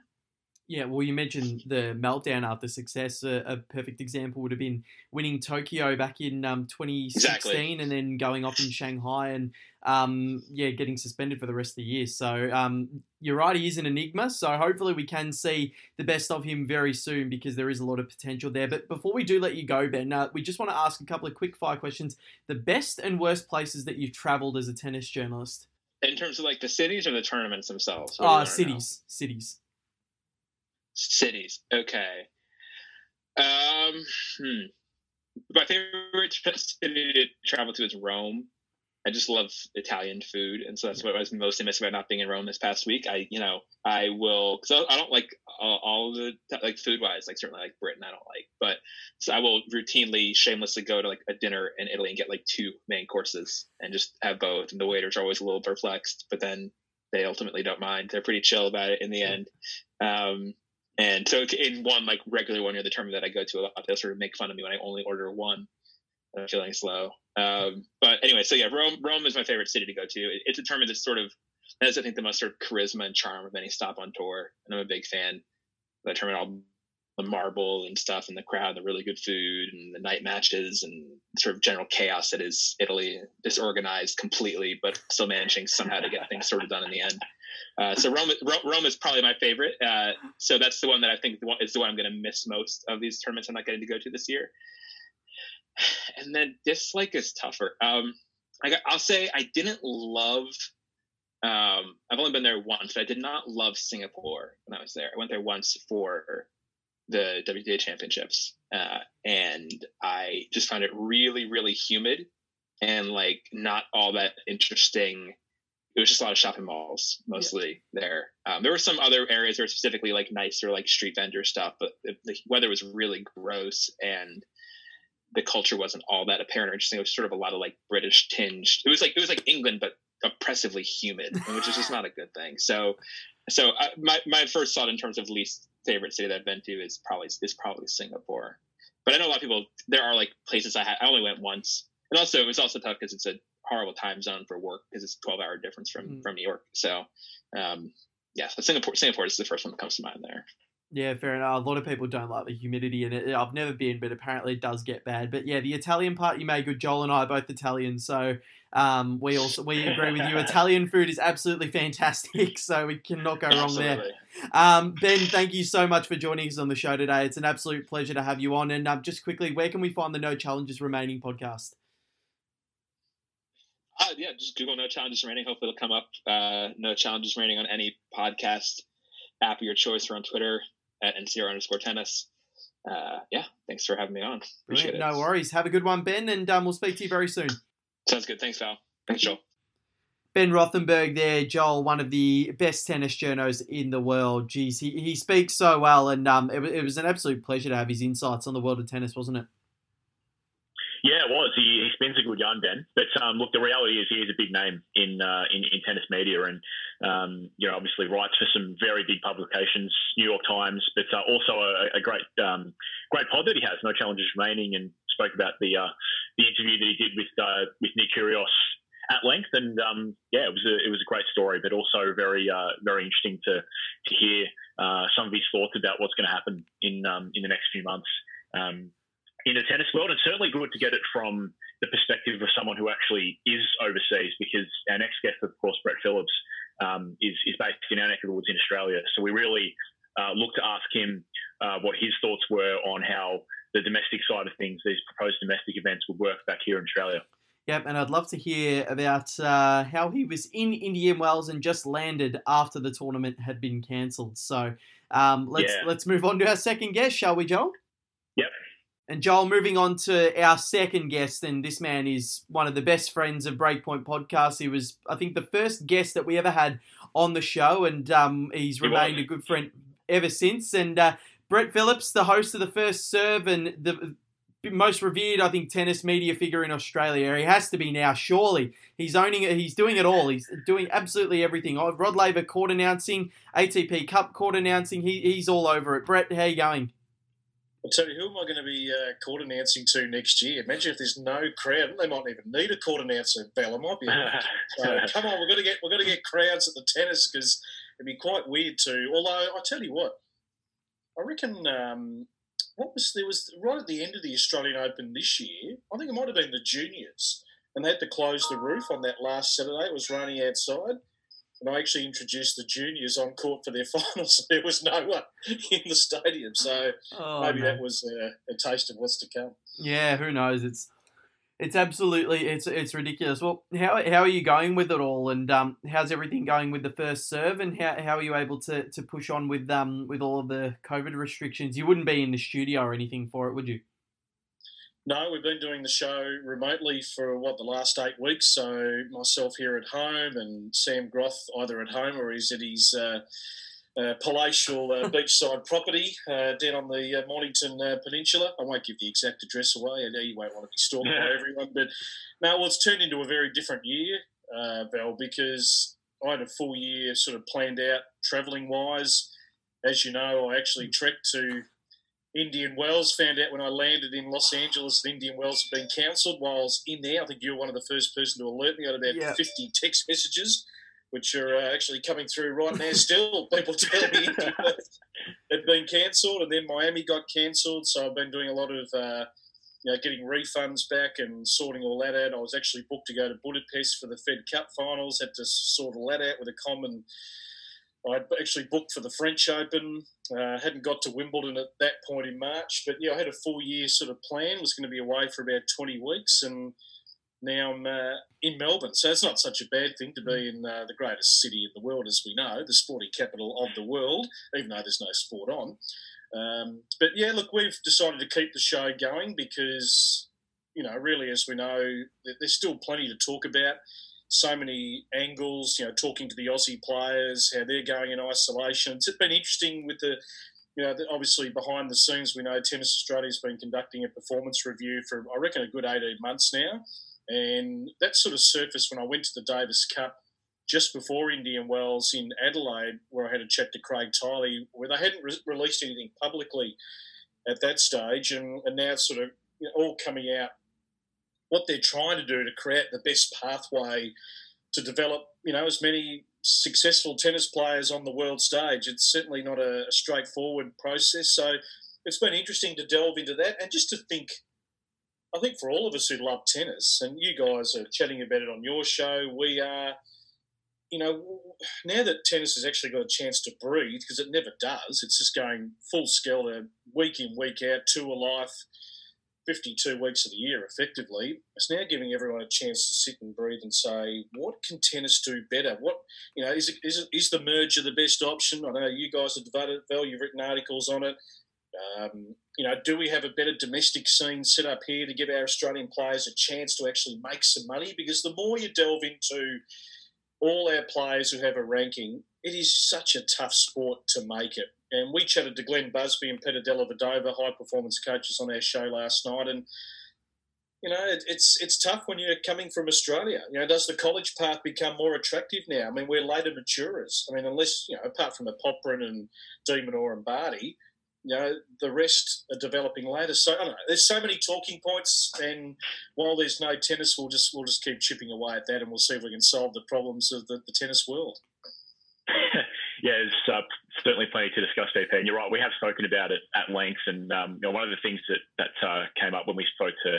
Yeah, well, you mentioned the meltdown after success. A, a, perfect example would have been winning Tokyo back in um, 2016 exactly. and then going off in Shanghai and, um, yeah, getting suspended for the rest of the year. So um, you're right, he is an enigma. So hopefully we can see the best of him very soon because there is a lot of potential there. But before we do let you go, Ben, uh, we just want to ask a couple of quick fire questions. The best and worst places that you've traveled as a tennis journalist? In terms of like the cities or the tournaments themselves? Oh, cities. Know? Cities. Cities. Okay. Um, hmm. My favorite city to travel to is Rome. I just love Italian food, and so that's what I was most missing about not being in Rome this past week. I, you know, I will because I don't like all, all the like food wise, like certainly like Britain, I don't like, but so I will routinely, shamelessly go to like a dinner in Italy and get like two main courses and just have both. And the waiters are always a little perplexed, but then they ultimately don't mind. They're pretty chill about it in the end. Um, and so it's in one like regular one or the tournament that I go to a lot, they sort of make fun of me when I only order one. I'm feeling slow. Um, but anyway, so yeah, Rome Rome is my favorite city to go to. It, it's a tournament that's sort of has I think the most sort of charisma and charm of any stop on tour, and I'm a big fan. Of that tournament, all the marble and stuff, and the crowd, the really good food, and the night matches, and sort of general chaos that is Italy, disorganized completely, but still managing somehow to get things sort of done in the end. Uh, so Rome, Rome is probably my favorite. Uh, so that's the one that I think is the one I'm going to miss most of these tournaments. I'm not getting to go to this year. And then dislike is tougher. Um, I will say I didn't love. Um, I've only been there once, but I did not love Singapore when I was there. I went there once for the WTA championships, uh, and I just found it really, really humid and like not all that interesting it was just a lot of shopping malls mostly yeah. there. Um, there were some other areas that were specifically like nicer, like street vendor stuff, but the, the, weather was really gross and the culture wasn't all that apparent or interesting. It was sort of a lot of like British tinged. It was like it was like England, but oppressively humid, which is just not a good thing. So, so uh, my my first thought in terms of least favorite city that I've been to is probably is probably Singapore. But I know a lot of people. There are like places I had. I only went once, and also it was also tough because it's a horrible time zone for work because it's a 12 hour difference from mm. from New York. So, um, yeah, so Singapore Singapore is the first one that comes to mind there. Yeah, fair enough. A lot of people don't like the humidity in it. I've never been, but apparently it does get bad. But yeah, the Italian part you made good. Joel and I are both Italian, so um, we also we agree with you. Italian food is absolutely fantastic, so we cannot go wrong there. Um, ben, thank you so much for joining us on the show today. It's an absolute pleasure to have you on. And um, just quickly, where can we find the No Challenges Remaining podcast? Uh, yeah, just Google No Challenges Remaining. Hopefully, it'll come up. Uh, no Challenges Remaining on any podcast app of your choice or on Twitter at NCR underscore tennis. Uh, yeah, thanks for having me on. Appreciate Brilliant. it. No worries. Have a good one, Ben, and um, we'll speak to you very soon. Sounds good. Thanks, Val. Thanks, Joel. Ben Rothenberg there, Joel, one of the best tennis journos in the world. Geez, he, he speaks so well, and um, it, it was an absolute pleasure to have his insights on the world of tennis, wasn't it? Yeah, it was. He, he spins a good yarn, Ben. But um, look, the reality is he is a big name in uh, in, in, tennis media, and um, you know, obviously writes for some very big publications, New York Times, but uh, also a, a great um, great pod that he has, No Challenges Remaining, and spoke about the uh, the interview that he did with uh, with Nick Kyrgios at length, and um, yeah, it was a, it was a great story, but also very uh, very interesting to to hear uh, some of his thoughts about what's going to happen in um, in the next few months. Um, in the tennis world. It's certainly good to get it from the perspective of someone who actually is overseas, because our next guest, of course, Brett Phillips, um, is, is based in our neck of the woods in Australia. So we really uh, look to ask him uh, what his thoughts were on how the domestic side of things, these proposed domestic events, would work back here in Australia. Yep, and I'd love to hear about uh, how he was in Indian Wells and just landed after the tournament had been cancelled. So um, let's yeah. let's move on to our second guest, shall we, Joel? Yep. And Joel, moving on to our second guest, and this man is one of the best friends of Breakpoint Podcast. He was, I think, the first guest that we ever had on the show, and um, he's remained a good friend ever since. And uh, Brett Phillips, the host of the First Serve and the most revered, I think, tennis media figure in Australia. He has to be now, surely. He's owning it. He's doing it all. He's doing absolutely everything. Oh, Rod Laver court announcing, ATP Cup court announcing. He, he's all over it. Brett, how are you going? I'll tell you, who am I going to be uh, court announcing to next year? Imagine if there's no crowd. They might even need a court announcer. Bella might be. so, come on, we've got to get we've got to get crowds at the tennis because it'd be quite weird to. Although I tell you what, I reckon um, what was there was right at the end of the Australian Open this year. I think it might have been the juniors, and they had to close the roof on that last Saturday. It was raining outside and I actually introduced the juniors on court for their finals. There was no one in the stadium, so oh, maybe that was a, a, taste of what's to come. Yeah, who knows? It's it's absolutely it's it's ridiculous. Well, how how are you going with it all, and um, how's everything going with the first serve, and how, how are you able to, to push on with um with all of the COVID restrictions? You wouldn't be in the studio or anything for it, would you? No, we've been doing the show remotely for what the last eight weeks. So myself here at home and Sam Groth either at home or he's at his uh, uh, palatial uh, beachside property uh, down on the uh, Mornington uh, Peninsula. I won't give the exact address away. I know you won't want to be stalked by everyone, but now well, it's turned into a very different year, Val, because I had a full year sort of planned out travelling wise. as you know, I actually trekked to Indian Wells. Found out when I landed in Los Angeles that Indian Wells had been cancelled. While I was in there, I think you were one of the first person to alert me. I had about yeah. 50 text messages, which are uh, actually coming through right now. Still, people telling me Indian Wells had been cancelled, and then Miami got cancelled. So I've been doing a lot of. Uh, you know, getting refunds back and sorting all that out. I was actually booked to go to Budapest for the Fed Cup finals. Had to sort all that out with a common I'd actually booked for the French Open. Uh, hadn't got to Wimbledon at that point in March, but yeah, I had a full year sort of plan. Was going to be away for about twenty weeks, and now I'm uh, in Melbourne. So it's not such a bad thing to be in uh, the greatest city in the world, as we know, the sporting capital of the world, even though there's no sport on. Um, but yeah, look, we've decided to keep the show going because, you know, really, as we know, there's still plenty to talk about so many angles, you know, talking to the Aussie players, how they're going in isolation. It's been interesting with the, you know, obviously behind the scenes, we know Tennis Australia's been conducting a performance review for, I reckon, a good 18 months now. And that sort of surfaced when I went to the Davis Cup just before Indian Wells in Adelaide, where I had a chat to Craig Tiley, where they hadn't re- released anything publicly at that stage. And, and now it's sort of you know, all coming out what they're trying to do to create the best pathway to develop, you know, as many successful tennis players on the world stage. It's certainly not a, a straightforward process. So it's been interesting to delve into that and just to think. I think for all of us who love tennis, and you guys are chatting about it on your show, we are, you know, now that tennis has actually got a chance to breathe, because it never does, it's just going full scale week in, week out, tour life, 52 weeks of the year effectively, it's now giving everyone a chance to sit and breathe and say, what can tennis do better? What, you know, is, it, is, it, is the merger the best option? I know you guys have devoted Val, you've written articles on it. Um, you know, do we have a better domestic scene set up here to give our Australian players a chance to actually make some money? Because the more you delve into all our players who have a ranking, it is such a tough sport to make it. And we chatted to Glenn Busby and Peter Dellavedova, high performance coaches, on our show last night. And, you know, it, it's it's tough when you're coming from Australia. You know, does the college path become more attractive now? I mean, we're later maturers. I mean, unless, you know, apart from the Popyrin and De Minaur and Barty, you know, the rest are developing later. So I don't know. There's so many talking points, and while there's no tennis, we'll just we'll just keep chipping away at that, and we'll see if we can solve the problems of the, the tennis world. yeah, there's uh, certainly plenty to discuss, DP. And you're right, we have spoken about it at length. And um, you know, one of the things that that uh, came up when we spoke to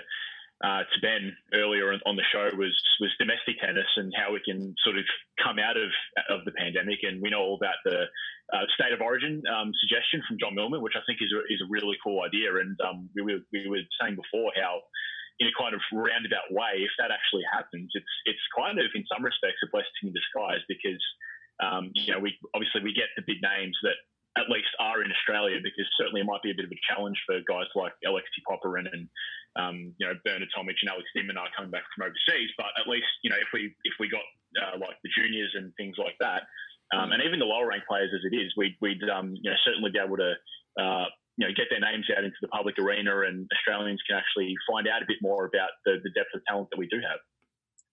uh, to Ben earlier on the show was was domestic tennis and how we can sort of come out of of the pandemic. And we know all about the uh, state of origin um, suggestion from John Millman, which I think is a, is a really cool idea. And um, we, were, we were saying before how in a kind of roundabout way, if that actually happens, it's it's kind of in some respects a blessing in disguise because um, you know, we obviously we get the big names that at least are in Australia because certainly it might be a bit of a challenge for guys like Alexei Popyrin and um, you know Bernard Tomic and Alex de Minaur coming back from overseas. But at least you know if we if we got uh, like the juniors and things like that, um, and even the lower ranked players as it is, we'd, we'd um, you know certainly be able to. Uh, you know, get their names out into the public arena, and Australians can actually find out a bit more about the, the depth of talent that we do have.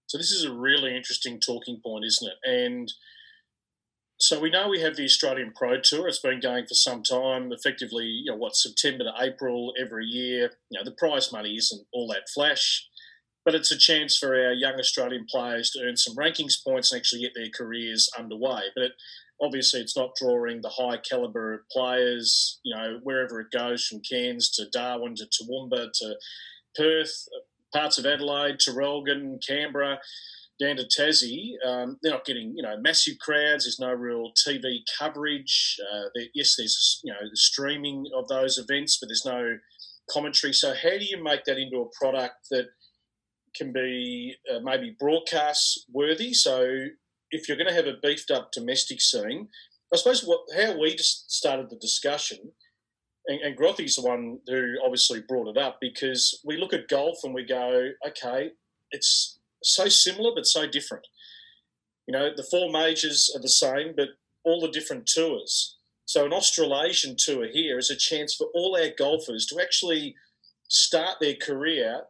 So this is a really interesting talking point, isn't it? And so we know we have the Australian Pro Tour. It's been going for some time, effectively, you know, what, September to April every year. You know, the prize money isn't all that flash, but it's a chance for our young Australian players to earn some rankings points and actually get their careers underway. But it, obviously, it's not drawing the high calibre of players, you know, wherever it goes from Cairns to Darwin to Toowoomba to Perth, parts of Adelaide, Traralgon, Canberra down to Tassie, um, they're not getting you know massive crowds. There's no real TV coverage. Uh, yes, there's you know the streaming of those events, but there's no commentary. So how do you make that into a product that can be uh, maybe broadcast worthy? So if you're going to have a beefed up domestic scene, I suppose what how we just started the discussion. And, and Grothy's the one who obviously brought it up because we look at golf and we go, okay, it's so similar but so different. You know, the four majors are the same, but all the different tours. So an Australasian tour here is a chance for all our golfers to actually start their career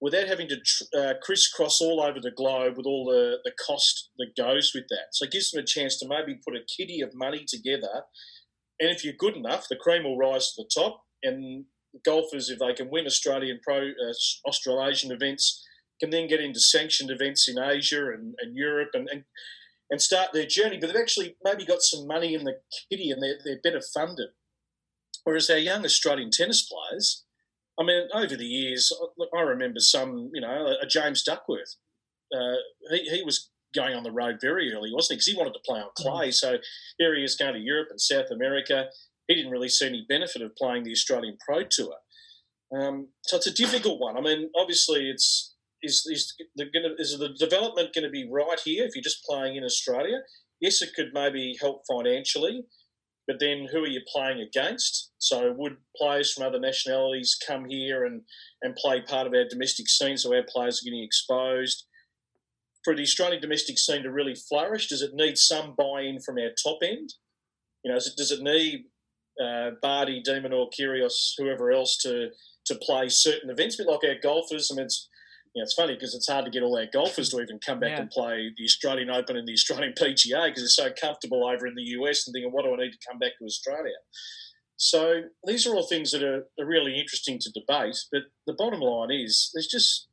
without having to uh, crisscross all over the globe with all the, the cost that goes with that. So it gives them a chance to maybe put a kitty of money together and if you're good enough, the cream will rise to the top. And golfers, if they can win Australian pro uh, Australasian events, can then get into sanctioned events in Asia and, and Europe and, and and start their journey. But they've actually maybe got some money in the kitty and they're, they're better funded. Whereas our young Australian tennis players, I mean, over the years, I remember some, you know, a James Duckworth. Uh, he, he was going on the road very early, wasn't he? Because he wanted to play on clay. Mm. So here he is going to Europe and South America. He didn't really see any benefit of playing the Australian Pro Tour. Um, so it's a difficult one. I mean, obviously, it's is is the, is the development going to be right here if you're just playing in Australia? Yes, it could maybe help financially, but then who are you playing against? So would players from other nationalities come here and, and play part of our domestic scene so our players are getting exposed? for the Australian domestic scene to really flourish, does it need some buy-in from our top end? You know, it, does it need uh, Barty, de Minaur, Kyrgios, whoever else to to play certain events? A bit like our golfers. I mean, it's you know, it's funny because it's hard to get all our golfers to even come back yeah. and play the Australian Open and the Australian PGA because they're so comfortable over in the US and thinking, what do I need to come back to Australia? So these are all things that are, are really interesting to debate. But the bottom line is there's just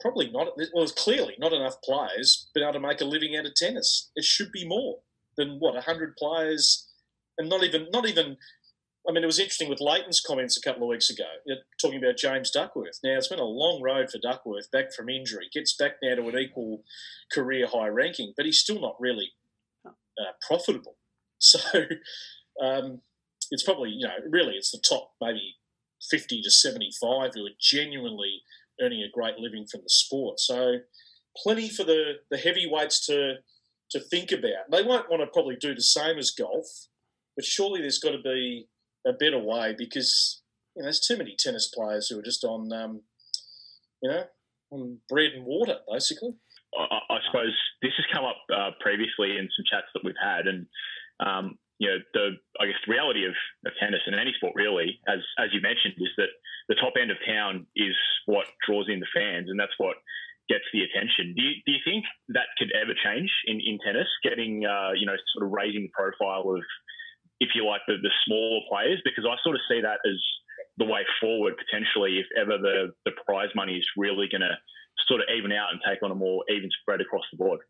probably not, well, clearly not enough players been able to make a living out of tennis. It should be more than what, 100 players and not even, not even, I mean, it was interesting with Lleyton's comments a couple of weeks ago, talking about James Duckworth. Now, it's been a long road for Duckworth back from injury, gets back now to an equal career high ranking, but he's still not really uh, profitable. So um, it's probably, you know, really it's the top maybe 50 to 75 who are genuinely earning a great living from the sport. So plenty for the, the heavyweights to to think about. They won't want to probably do the same as golf, but surely there's got to be a better way because you know, there's too many tennis players who are just on, um, you know, on bread and water, basically. I, I suppose this has come up uh, previously in some chats that we've had, and um, you know, the I guess the reality of, of tennis and any sport really, as as you mentioned, is that the top end of town is what draws in the fans, and that's what gets the attention. Do you, do you think that could ever change in, in tennis, getting, uh, you know, sort of raising the profile of, if you like, the, the smaller players? Because I sort of see that as the way forward potentially if ever the, the prize money is really going to sort of even out and take on a more even spread across the board.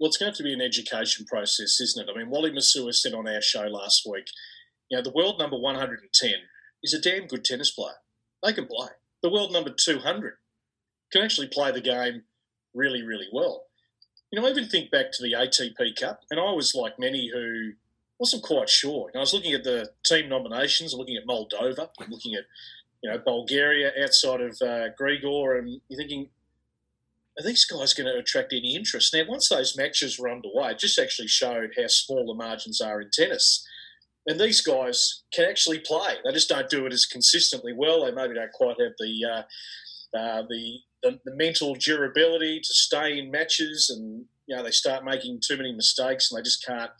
Well, it's going to have to be an education process, isn't it? I mean, Wally Masur said on our show last week, you know, the world number 110 is a damn good tennis player. They can play. The world number 200 can actually play the game really, really well. You know, I even think back to the ATP Cup, and I was like many who wasn't quite sure. I was looking at the team nominations, looking at Moldova, looking at you know Bulgaria outside of uh, Grigor, and you're thinking, are these guys going to attract any interest? Now, once those matches were underway, it just actually showed how small the margins are in tennis. And these guys can actually play. They just don't do it as consistently well. They maybe don't quite have the uh, uh, the, the, the mental durability to stay in matches, and you know they start making too many mistakes, and they just can't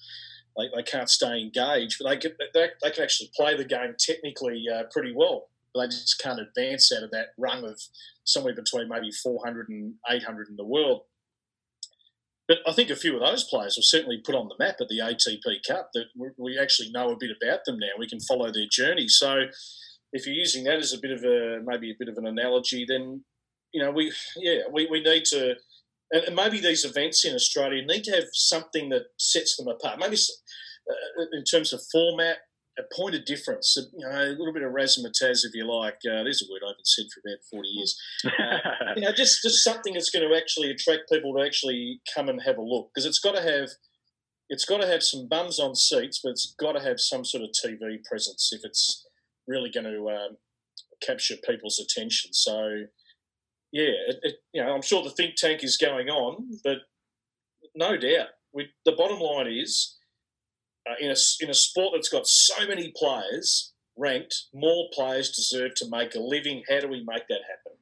they, they can't stay engaged. But they can they, can actually play the game technically uh, pretty well. But they just can't advance out of that rung of somewhere between maybe 400 and 800 in the world. But I think a few of those players were certainly put on the map at the ATP Cup that we actually know a bit about them now. We can follow their journey. So if you're using that as a bit of a maybe a bit of an analogy, then you know we yeah we, we need to and maybe these events in Australia need to have something that sets them apart. Maybe uh, in terms of format, a point of difference, you know, a little bit of razzmatazz, if you like. Uh, there's a word I haven't said for about 40 years. Uh, you know, just, just something that's going to actually attract people to actually come and have a look because it's got to have it's got to have some bums on seats, but it's got to have some sort of TV presence if it's really going to um, capture people's attention. So, yeah, it, it, you know, I'm sure the think tank is going on, but no doubt, we, the bottom line is uh, in a in a sport that's got so many players ranked, more players deserve to make a living. How do we make that happen?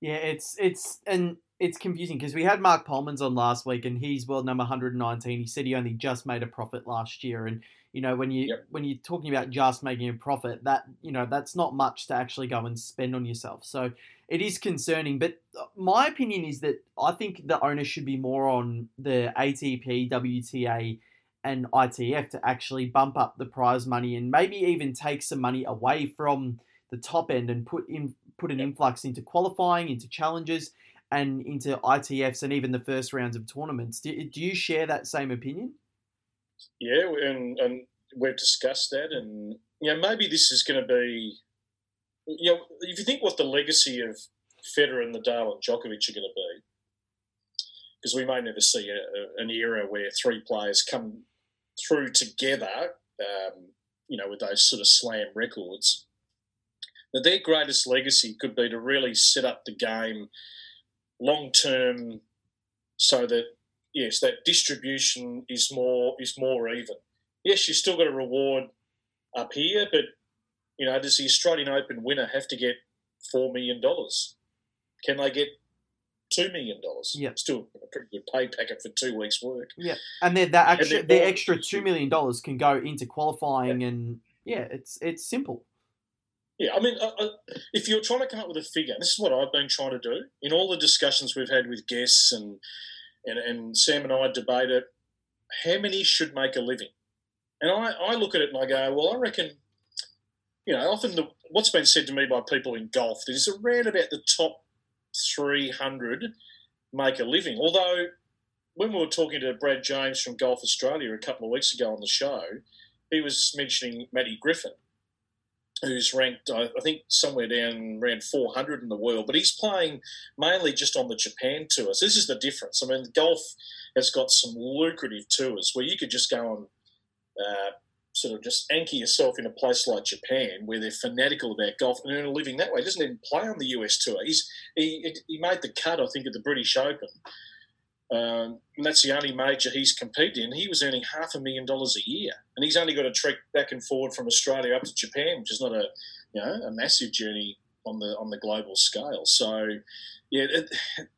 Yeah, it's it's and it's confusing because we had Marc Polmans on last week, and he's world number 119. He said he only just made a profit last year, and you know when you yep. when you're talking about just making a profit, that you know that's not much to actually go and spend on yourself. So it is concerning. But uh, my opinion is that I think the onus should be more on the ATP, WTA, and ITF to actually bump up the prize money and maybe even take some money away from the top end and put in put an influx into qualifying, into challenges, and into ITFs and even the first rounds of tournaments. Do, do you share that same opinion? Yeah, and, and we've discussed that, and you know maybe this is going to be, you know, if you think what the legacy of Federer and Nadal and Djokovic are going to be, because we may never see a, a, an era where three players come through together, um, you know, with those sort of slam records. That their greatest legacy could be to really set up the game long term, so that yes, that distribution is more is more even. Yes, you've still got a reward up here, but you know, does the Australian Open winner have to get four million dollars? Can they get two million dollars? Yeah, still a pretty good pay packet for two weeks' work. Yeah, and then that extra, the extra two million dollars can go into qualifying, yeah. and yeah, it's it's simple. Yeah, I mean, uh, uh, if you're trying to come up with a figure, this is what I've been trying to do in all the discussions we've had with guests and and, and Sam and I debate it. How many should make a living? And I, I look at it and I go, well, I reckon, you know, often the, what's been said to me by people in golf is around about the top 300 make a living. Although, when we were talking to Brad James from Golf Australia a couple of weeks ago on the show, he was mentioning Matty Griffin, who's ranked, I think, somewhere down around 400 in the world, but he's playing mainly just on the Japan tour. So this is the difference. I mean, golf has got some lucrative tours where you could just go and uh, sort of just anchor yourself in a place like Japan where they're fanatical about golf and earn a living that way. He doesn't even play on the US tour. He's he, he made the cut, I think, at the British Open. Um, and that's the only major he's competed in. He was earning half a million dollars a year, and he's only got a trek back and forward from Australia up to Japan, which is not a you know a massive journey on the on the global scale. So, yeah, it,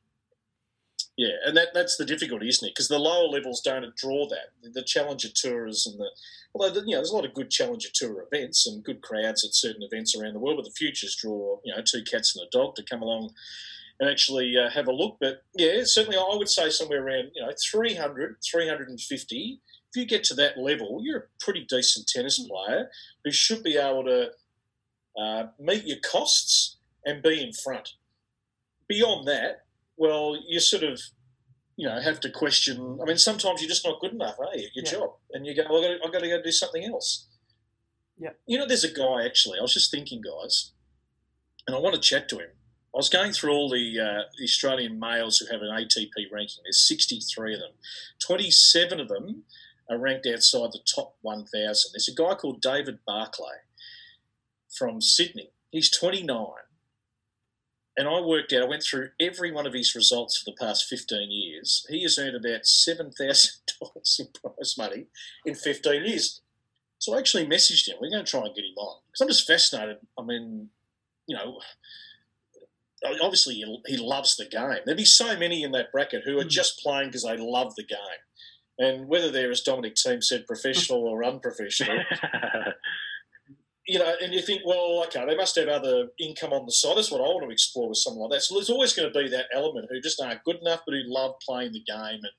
yeah, and that that's the difficulty, isn't it? Because the lower levels don't draw that. The Challenger Tours and the although you know there's a lot of good Challenger Tour events and good crowds at certain events around the world, but the futures draw you know two cats and a dog to come along and actually uh, have a look. But yeah, certainly I would say somewhere around you know 300, 350. If you get to that level, you're a pretty decent tennis player who should be able to uh, meet your costs and be in front. Beyond that, well, you sort of you know have to question. I mean, sometimes you're just not good enough, are you? Your yeah. job, and you go, well, I've got to go do something else. Yeah. You know, there's a guy actually. I was just thinking, guys, and I want to chat to him I was going through all the, uh, Australian males who have an ATP ranking. There's 63 of them. 27 of them are ranked outside the top 1,000. There's a guy called David Barclay from Sydney. He's 29. And I worked out, I went through every one of his results for the past 15 years. He has earned about $7,000 in prize money in 15 years. So I actually messaged him. We're going to try and get him on. Because I'm just fascinated. I mean, you know, obviously he, loves the game. There'd be so many in that bracket who are mm. just playing because they love the game. And whether they're, as Dominic Thiem said, professional or unprofessional, you know, and you think, well, okay, they must have other income on the side. That's what I want to explore with someone like that. So there's always going to be that element who just aren't good enough, but who love playing the game and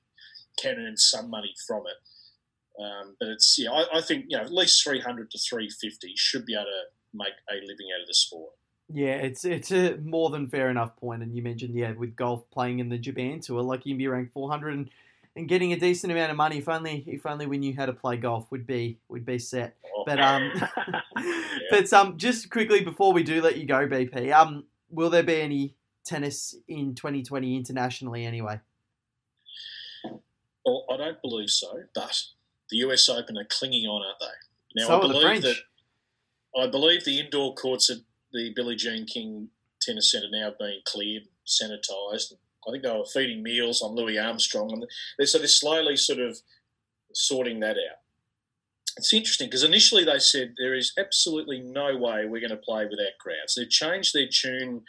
can earn some money from it. Um, but it's yeah, I, I, think you know at least 300 to 350 should be able to make a living out of the sport. Yeah, it's it's a more than fair enough point. And you mentioned, yeah, with golf playing in the Japan tour, like you'd be ranked 400 and, and getting a decent amount of money. If only if only we knew how to play golf, would be would be set. Oh. But um, yeah. but um, just quickly before we do let you go, BP, um, will there be any tennis in 2020 internationally anyway? Well, I don't believe so, but the US Open are clinging on, aren't they? Now so I believe that I believe the indoor courts are the Billie Jean King Tennis Centre now being cleared, sanitised. I think they were feeding meals on Louis Armstrong, and they're, so they're slowly sort of sorting that out. It's interesting because initially they said there is absolutely no way we're going to play without crowds. They've changed their tune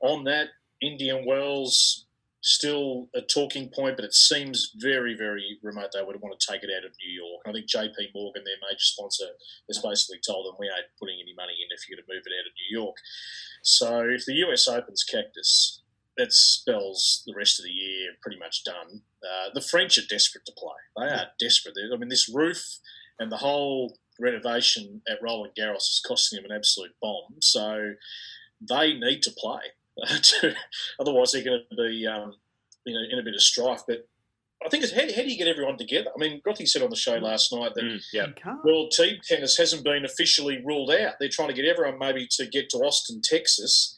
on that. Indian Wells still a talking point, but it seems very, very remote. They would want to take it out of New York. I think JP Morgan, their major sponsor, has basically told them we ain't putting any money in if you're going to move it out of New York. So if the US opens cactus, that spells the rest of the year pretty much done. Uh, the French are desperate to play. They are desperate. I mean, this roof and the whole renovation at Roland Garros is costing them an absolute bomb. So they need to play. Otherwise, they're going to be um, you know in a bit of strife. But I think it's how, how do you get everyone together? I mean, Grothy said on the show last night that mm, yeah. World Team Tennis hasn't been officially ruled out. They're trying to get everyone maybe to get to Austin, Texas.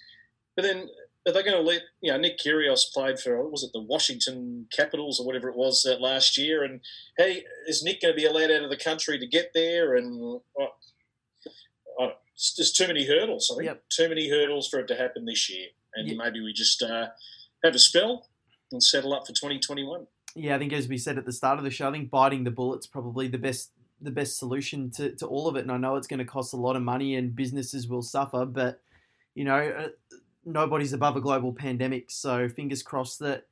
But then are they going to let you know Nick Kyrgios played for was it the Washington Capitals or whatever it was uh, last year? And hey, is Nick going to be allowed out of the country to get there? And uh, uh, there's too many hurdles. I think yep. too many hurdles for it to happen this year. And yep. maybe we just uh, have a spell and settle up for 2021. Yeah, I think as we said at the start of the show, I think biting the bullet's probably the best the best solution to, to all of it. And I know it's going to cost a lot of money and businesses will suffer, but you know, uh, nobody's above a global pandemic. So fingers crossed that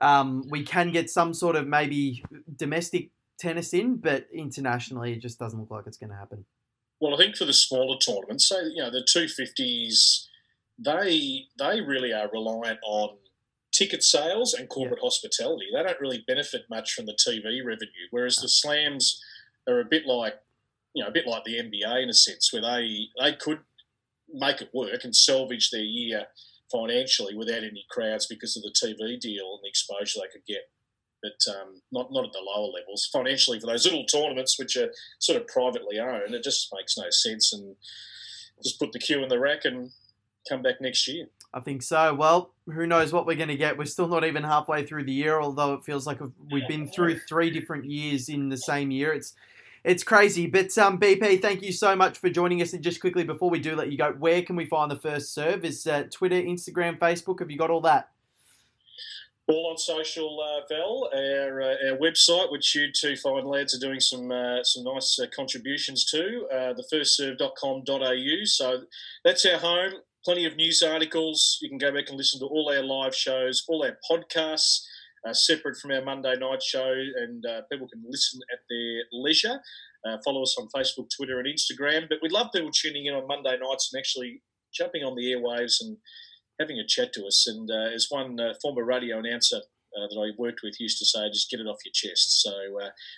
um, we can get some sort of maybe domestic tennis in, but internationally, it just doesn't look like it's going to happen. Well, I think for the smaller tournaments, so you know the two fifties, they they really are reliant on ticket sales and corporate hospitality. They don't really benefit much from the TV revenue, whereas the slams are a bit like you know a bit like the NBA in a sense, where they they could make it work and salvage their year financially without any crowds because of the TV deal and the exposure they could get. But um, not not at the lower levels. Financially, for those little tournaments which are sort of privately owned, it just makes no sense. And just put the queue in the rack and come back next year. I think so. Well, who knows what we're going to get? We're still not even halfway through the year, although it feels like we've been through three different years in the same year. It's it's crazy. But um, BP, thank you so much for joining us. And just quickly before we do let you go, where can we find the first serve? Is uh, Twitter, Instagram, Facebook? Have you got all that? All on social, uh, Val. Our, uh, our website, which you two fine lads are doing some uh, some nice uh, contributions to, uh, thefirstserve.com.au. So that's our home. Plenty of news articles. You can go back and listen to all our live shows, all our podcasts uh, separate from our Monday night show, and uh, people can listen at their leisure. Uh, follow us on Facebook, Twitter, and Instagram. But we love people tuning in on Monday nights and actually jumping on the airwaves and having a chat to us. And uh, as one uh, former radio announcer uh, that I worked with used to say, just get it off your chest. So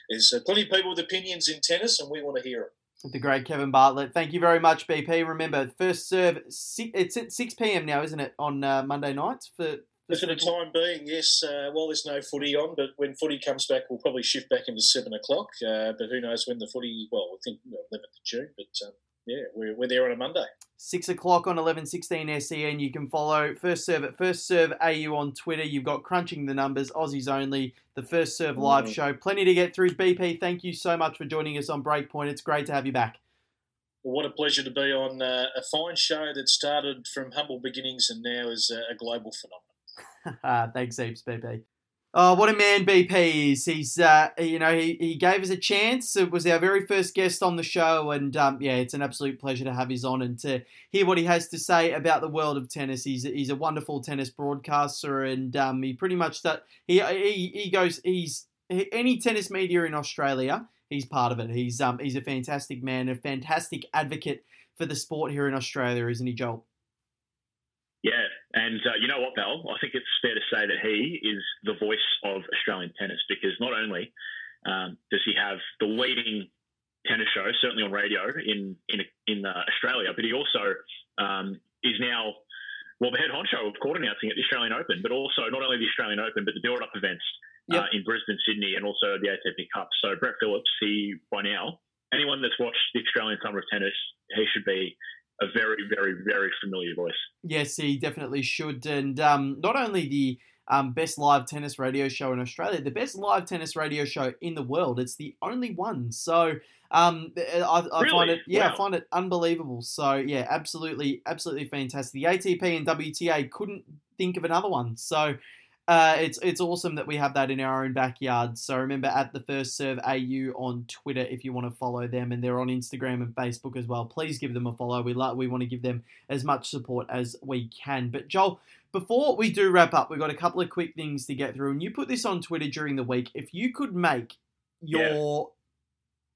there's plenty of people with opinions in tennis, and we want to hear them. The great Kevin Bartlett. Thank you very much, BP. Remember, first serve, it's at 6 p.m. now, isn't it, on Monday nights for for the time being, yes. Uh, well, there's no footy on, but when footy comes back, we'll probably shift back into seven o'clock. Uh, but who knows when the footy? Well, I think you know, 11th of June. But um, yeah, we're, we're there on a Monday. Six o'clock on eleven sixteen SEN. You can follow First Serve at First Serve AU on Twitter. You've got Crunching the Numbers, Aussies Only, the First Serve live mm. show. Plenty to get through. BP, thank you so much for joining us on Breakpoint. It's great to have you back. Well, what a pleasure to be on uh, a fine show that started from humble beginnings and now is a, a global phenomenon. Thanks heaps, BP. Oh, what a man BP is. He's, uh, you know, he, he gave us a chance. It was our very first guest on the show. And um, yeah, it's an absolute pleasure to have his on and to hear what he has to say about the world of tennis. He's, he's a wonderful tennis broadcaster. And um, he pretty much, that he, he, he goes, he's any tennis media in Australia, he's part of it. He's, um, he's a fantastic man, a fantastic advocate for the sport here in Australia, isn't he, Joel? Yeah, and uh, you know what, Val? I think it's fair to say that he is the voice of Australian tennis because not only um, does he have the leading tennis show, certainly on radio in in in uh, Australia, but he also um, is now well the head honcho of court announcing at the Australian Open, but also not only the Australian Open but the build-up events uh, yep. uh, in Brisbane, Sydney, and also the ATP Cup. So Brett Phillips, he by now anyone that's watched the Australian Summer of Tennis, he should be a very, very, very familiar voice. Yes, he definitely should. And um, not only the um, best live tennis radio show in Australia, the best live tennis radio show in the world. It's the only one. So um, I, I really? find it, yeah, wow. I find it unbelievable. So yeah, absolutely, absolutely fantastic. The ATP and WTA couldn't think of another one. So uh, it's it's awesome that we have that in our own backyard. So remember at the First Serve AU on Twitter if you want to follow them, and they're on Instagram and Facebook as well. Please give them a follow. We like we want to give them as much support as we can. But Joel, before we do wrap up, we've got a couple of quick things to get through, and you put this on Twitter during the week. If you could make your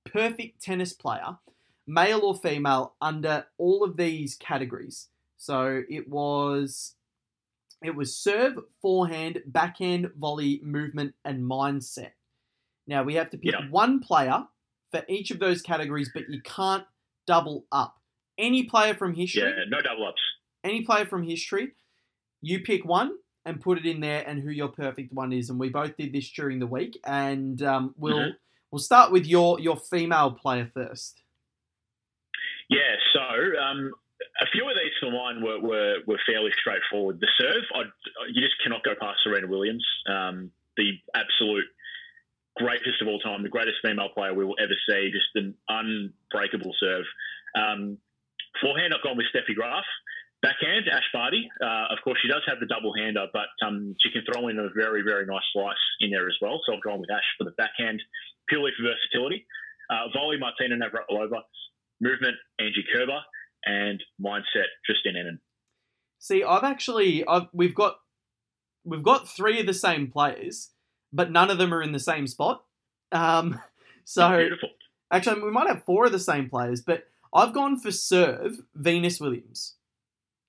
yeah. perfect tennis player, male or female, under all of these categories. So it was It was serve, forehand, backhand, volley, movement, and mindset. Now we have to pick Yeah. one player for each of those categories, but you can't double up. Any player from history, Yeah, no double ups. any player from history, you pick one and put it in there, and who your perfect one is. And we both did this during the week, and um, we'll Mhm. we'll start with your your female player first. Yeah, so um, a few of these for mine were, were, were fairly straightforward. The serve, I, you just cannot go past Serena Williams, um, the absolute greatest of all time, the greatest female player we will ever see, just an unbreakable serve. Um, forehand, I've gone with Steffi Graf. Backhand, Ash Barty. Uh, of course, she does have the double hander, but um, she can throw in a very, very nice slice in there as well. So I've gone with Ash for the backhand, purely for versatility. Uh, volley, Martina Navratilova. Movement, Angie Kerber. And mindset, Justine Henin. See, I've actually I've, we've got we've got three of the same players, but none of them are in the same spot. Um, so Beautiful. actually, we might have four of the same players, but I've gone for serve Venus Williams.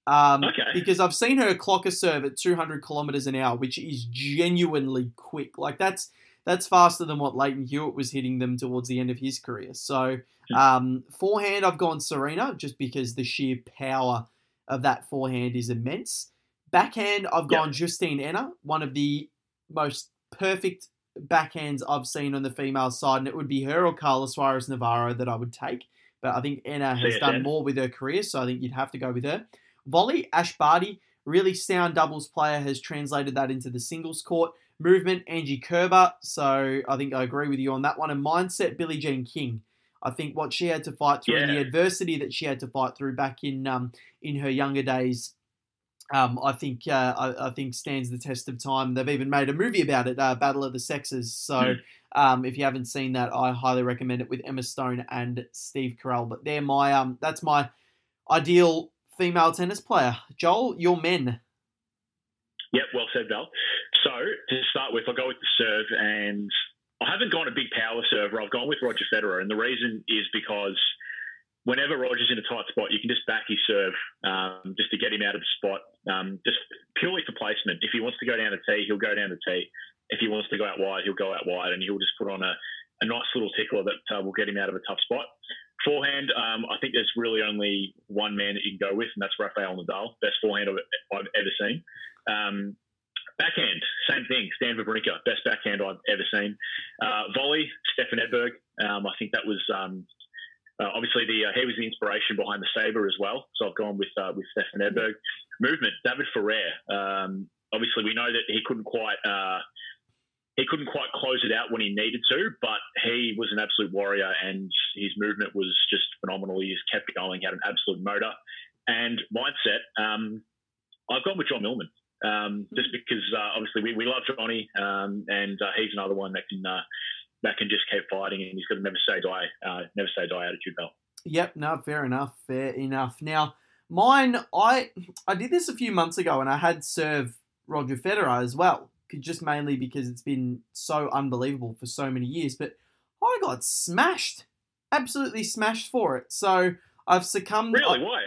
Um, Okay. Because I've seen her clock a serve at 200 kilometers an hour, which is genuinely quick. Like that's that's faster than what Lleyton Hewitt was hitting them towards the end of his career. So um, forehand, I've gone Serena just because the sheer power of that forehand is immense. Backhand, I've Yeah. gone Justine Henin, one of the most perfect backhands I've seen on the female side, and it would be her or Carla Suarez Navarro that I would take. But I think Henin has CSN. done more with her career, so I think you'd have to go with her. Volley, Ash Barty, really sound doubles player, has translated that into the singles court. Movement, Angie Kerber, so I think I agree with you on that one. And mindset, Billie Jean King. I think what she had to fight through and the adversity that she had to fight through back in um, in her younger days, um, I think uh, I, I think stands the test of time. They've even made a movie about it, uh, Battle of the Sexes. So um, if you haven't seen that, I highly recommend it with Emma Stone and Steve Carell. But they're my um, that's my ideal female tennis player. Joel, your men. Yep, well said, Val. So to start with, I'll go with the serve, and I haven't gone a big power server. I've gone with Roger Federer, and the reason is because whenever Roger's in a tight spot, you can just back his serve um, just to get him out of the spot, um, just purely for placement. If he wants to go down the tee, he'll go down the tee. If he wants to go out wide, he'll go out wide, and he'll just put on a, a nice little tickler that uh, will get him out of a tough spot. Forehand, um, I think there's really only one man that you can go with, and that's Rafael Nadal, best forehand I've, I've ever seen. Backhand, same thing. Stan Wawrinka, best backhand I've ever seen. Uh, volley, Stefan Edberg. Um, I think that was um, uh, obviously the uh, he was the inspiration behind the SABR as well. So I've gone with uh, with Stefan Edberg. Movement, David Ferrer. Um, obviously, we know that he couldn't quite. Uh, he couldn't quite close it out when he needed to, but he was an absolute warrior and his movement was just phenomenal. He just kept going, had an absolute motor. And mindset, um, I've gone with John Millman. Um, just because uh, obviously we, we love Johnny, um, and uh, he's another one that can uh, that can just keep fighting, and he's got a never say die, uh, never say die attitude. Bell. Yep, no, fair enough, fair enough. Now, mine, I I did this a few months ago, and I had serve Roger Federer as well, just mainly because it's been so unbelievable for so many years. But I got smashed, absolutely smashed for it. So I've succumbed. Really? Why?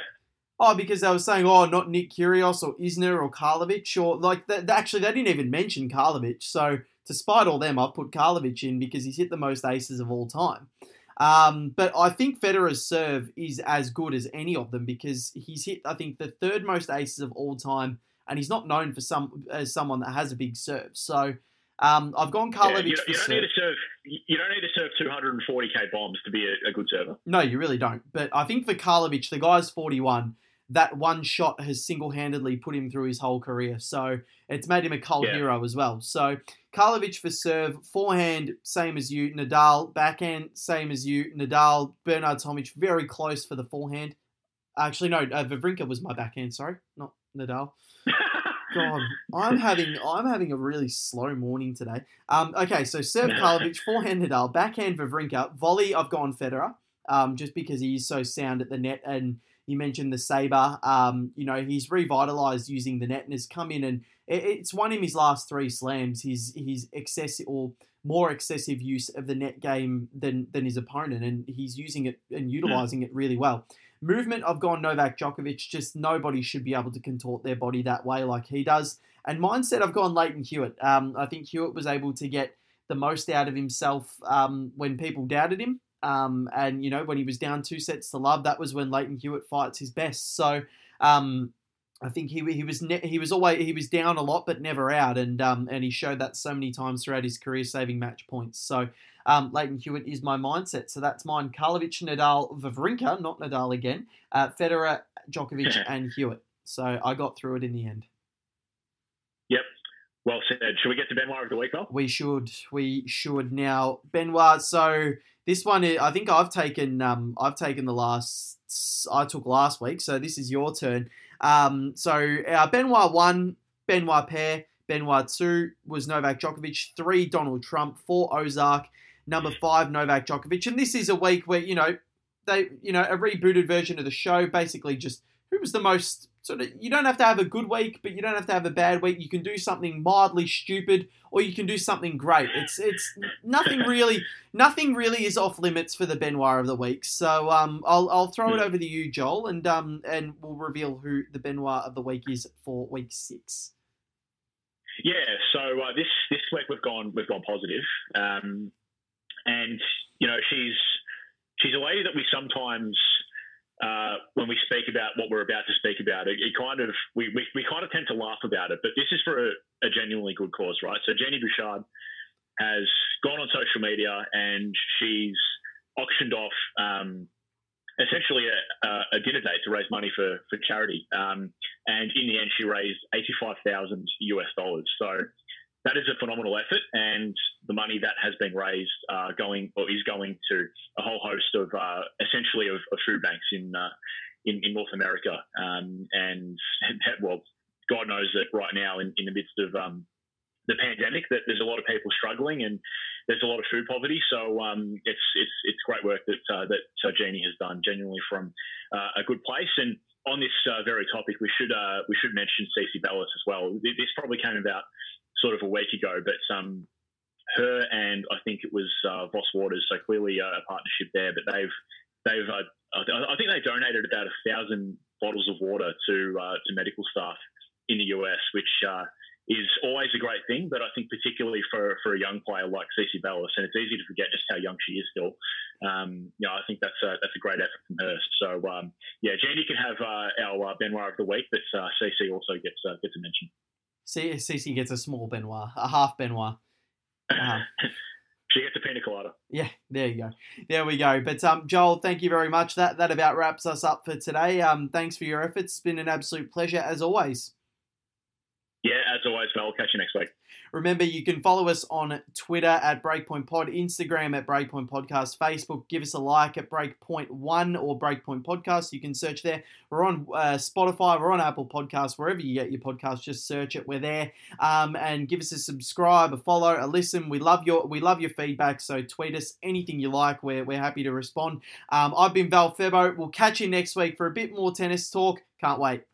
Oh, because they were saying, oh, not Nick Kyrgios or Isner or Karlovic, or like th- th- actually they didn't even mention Karlovic. So to spite all them, I've put Karlovic in because he's hit the most aces of all time. Um, but I think Federer's serve is as good as any of them because he's hit, I think, the third most aces of all time, and he's not known for some as someone that has a big serve. So um, I've gone Yeah, Karlovic you, for you don't serve. need to serve. You don't need to serve 240k bombs to be a, a good server. No, you really don't. But I think for Karlovic, the guy's 41. That one shot has single handedly put him through his whole career. So it's made him a cult Yeah. hero as well. So Karlovic for serve, forehand, same as you. Nadal, backhand, same as you. Nadal, Bernard Tomic, very close for the forehand. Actually, no, uh, Wawrinka was my backhand, sorry, not Nadal. God, I'm having I'm having a really slow morning today. Um, okay, so serve Karlovic, forehand Nadal, backhand Wawrinka, volley. I've gone Federer, um, just because he's so sound at the net. And you mentioned the SABR. Um, you know he's revitalized using the net and has come in and it, it's won him his last three slams. His his excessive or more excessive use of the net game than than his opponent, and he's using it and utilizing it really well. movement, I've gone Novak Djokovic. Just nobody should be able to contort their body that way like he does. And mindset, I've gone Lleyton Hewitt. Um, I think Hewitt was able to get the most out of himself um, when people doubted him. Um, and, you know, when he was down two sets to love, that was when Lleyton Hewitt fights his best. So, um, I think he he was ne- he was always he was down a lot but never out, and um, and he showed that so many times throughout his career, saving match points. So um, Lleyton Hewitt is my mindset. So that's mine: Karlovic, Nadal, Wawrinka, not Nadal again, uh, Federer, Djokovic, and Hewitt. So I got through it in the end. Yep. Well said. Should we get to Benoit of the week, Bob? We should. We should now. Benoit. So this one, I think I've taken. Um, I've taken the last. I took last week. So this is your turn. Um, so our Benoit one, Benoit Paire, Benoit two was Novak Djokovic, three Donald Trump, four Ozark, number five Novak Djokovic, and this is a week where you know they, you know, a rebooted version of the show, basically just who was the most sort of you don't have to have a good week, but you don't have to have a bad week. You can do something mildly stupid, or you can do something great. It's it's nothing really nothing really is off limits for the Benoit of the week. So um, I'll I'll throw it over to you, Joel, and um and we'll reveal who the Benoit of the week is for week six. Yeah, so uh, this this week we've gone we've gone positive, um, and you know she's she's a lady that we sometimes uh, when we speak about what we're about to speak about, it, it kind of we, we, we, kind of tend to laugh about it, but this is for a, a genuinely good cause, right? So Jenny Bouchard has gone on social media and she's auctioned off um, essentially a, a, dinner date to raise money for for charity, um, and in the end, she raised eighty five thousand US dollars. So that is a phenomenal effort, and the money that has been raised uh, going or is going to a whole host of uh, essentially of, of, food banks in, uh, in, in North America. Um, and well, God knows that right now, in, in the midst of um, the pandemic, that there's a lot of people struggling and there's a lot of food poverty. So um, it's it's it's great work that uh, that uh, Genie has done, genuinely from uh, a good place and on this uh, very topic, we should uh, we should mention CiCi Bellis as well. This probably came about sort of a week ago, but um, her and I think it was uh, Voss Waters, so clearly a partnership there. But they've they've uh, I think they donated about a thousand bottles of water to uh, to medical staff in the US, which uh, is always a great thing. But I think particularly for, for a young player like CiCi Bellis, and it's easy to forget just how young she is still. Um, you know, I think that's a, that's a great effort from her. So um, yeah, Jandy can have uh, our Benoit of the week, but uh, CiCi also gets gets a mention. CiCi gets a small Benoit, a half Benoit. Uh, she gets a pina colada. Yeah, there you go. There we go. But um, Joel, thank you very much. That that about wraps us up for today. Um, thanks for your efforts. It's been an absolute pleasure as always. Yeah, as always, Mel. I'll catch you next week. Remember, you can follow us on Twitter at Breakpoint Pod, Instagram at Breakpoint Podcast, Facebook. Give us a like at Breakpoint One or Breakpoint Podcast. You can search there. We're on uh, Spotify. We're on Apple Podcasts. Wherever you get your podcast, just search it. We're there. Um, and give us a subscribe, a follow, a listen. We love your we love your feedback. So tweet us anything you like. We're we're happy to respond. Um, I've been Val Febo. We'll catch you next week for a bit more tennis talk. Can't wait.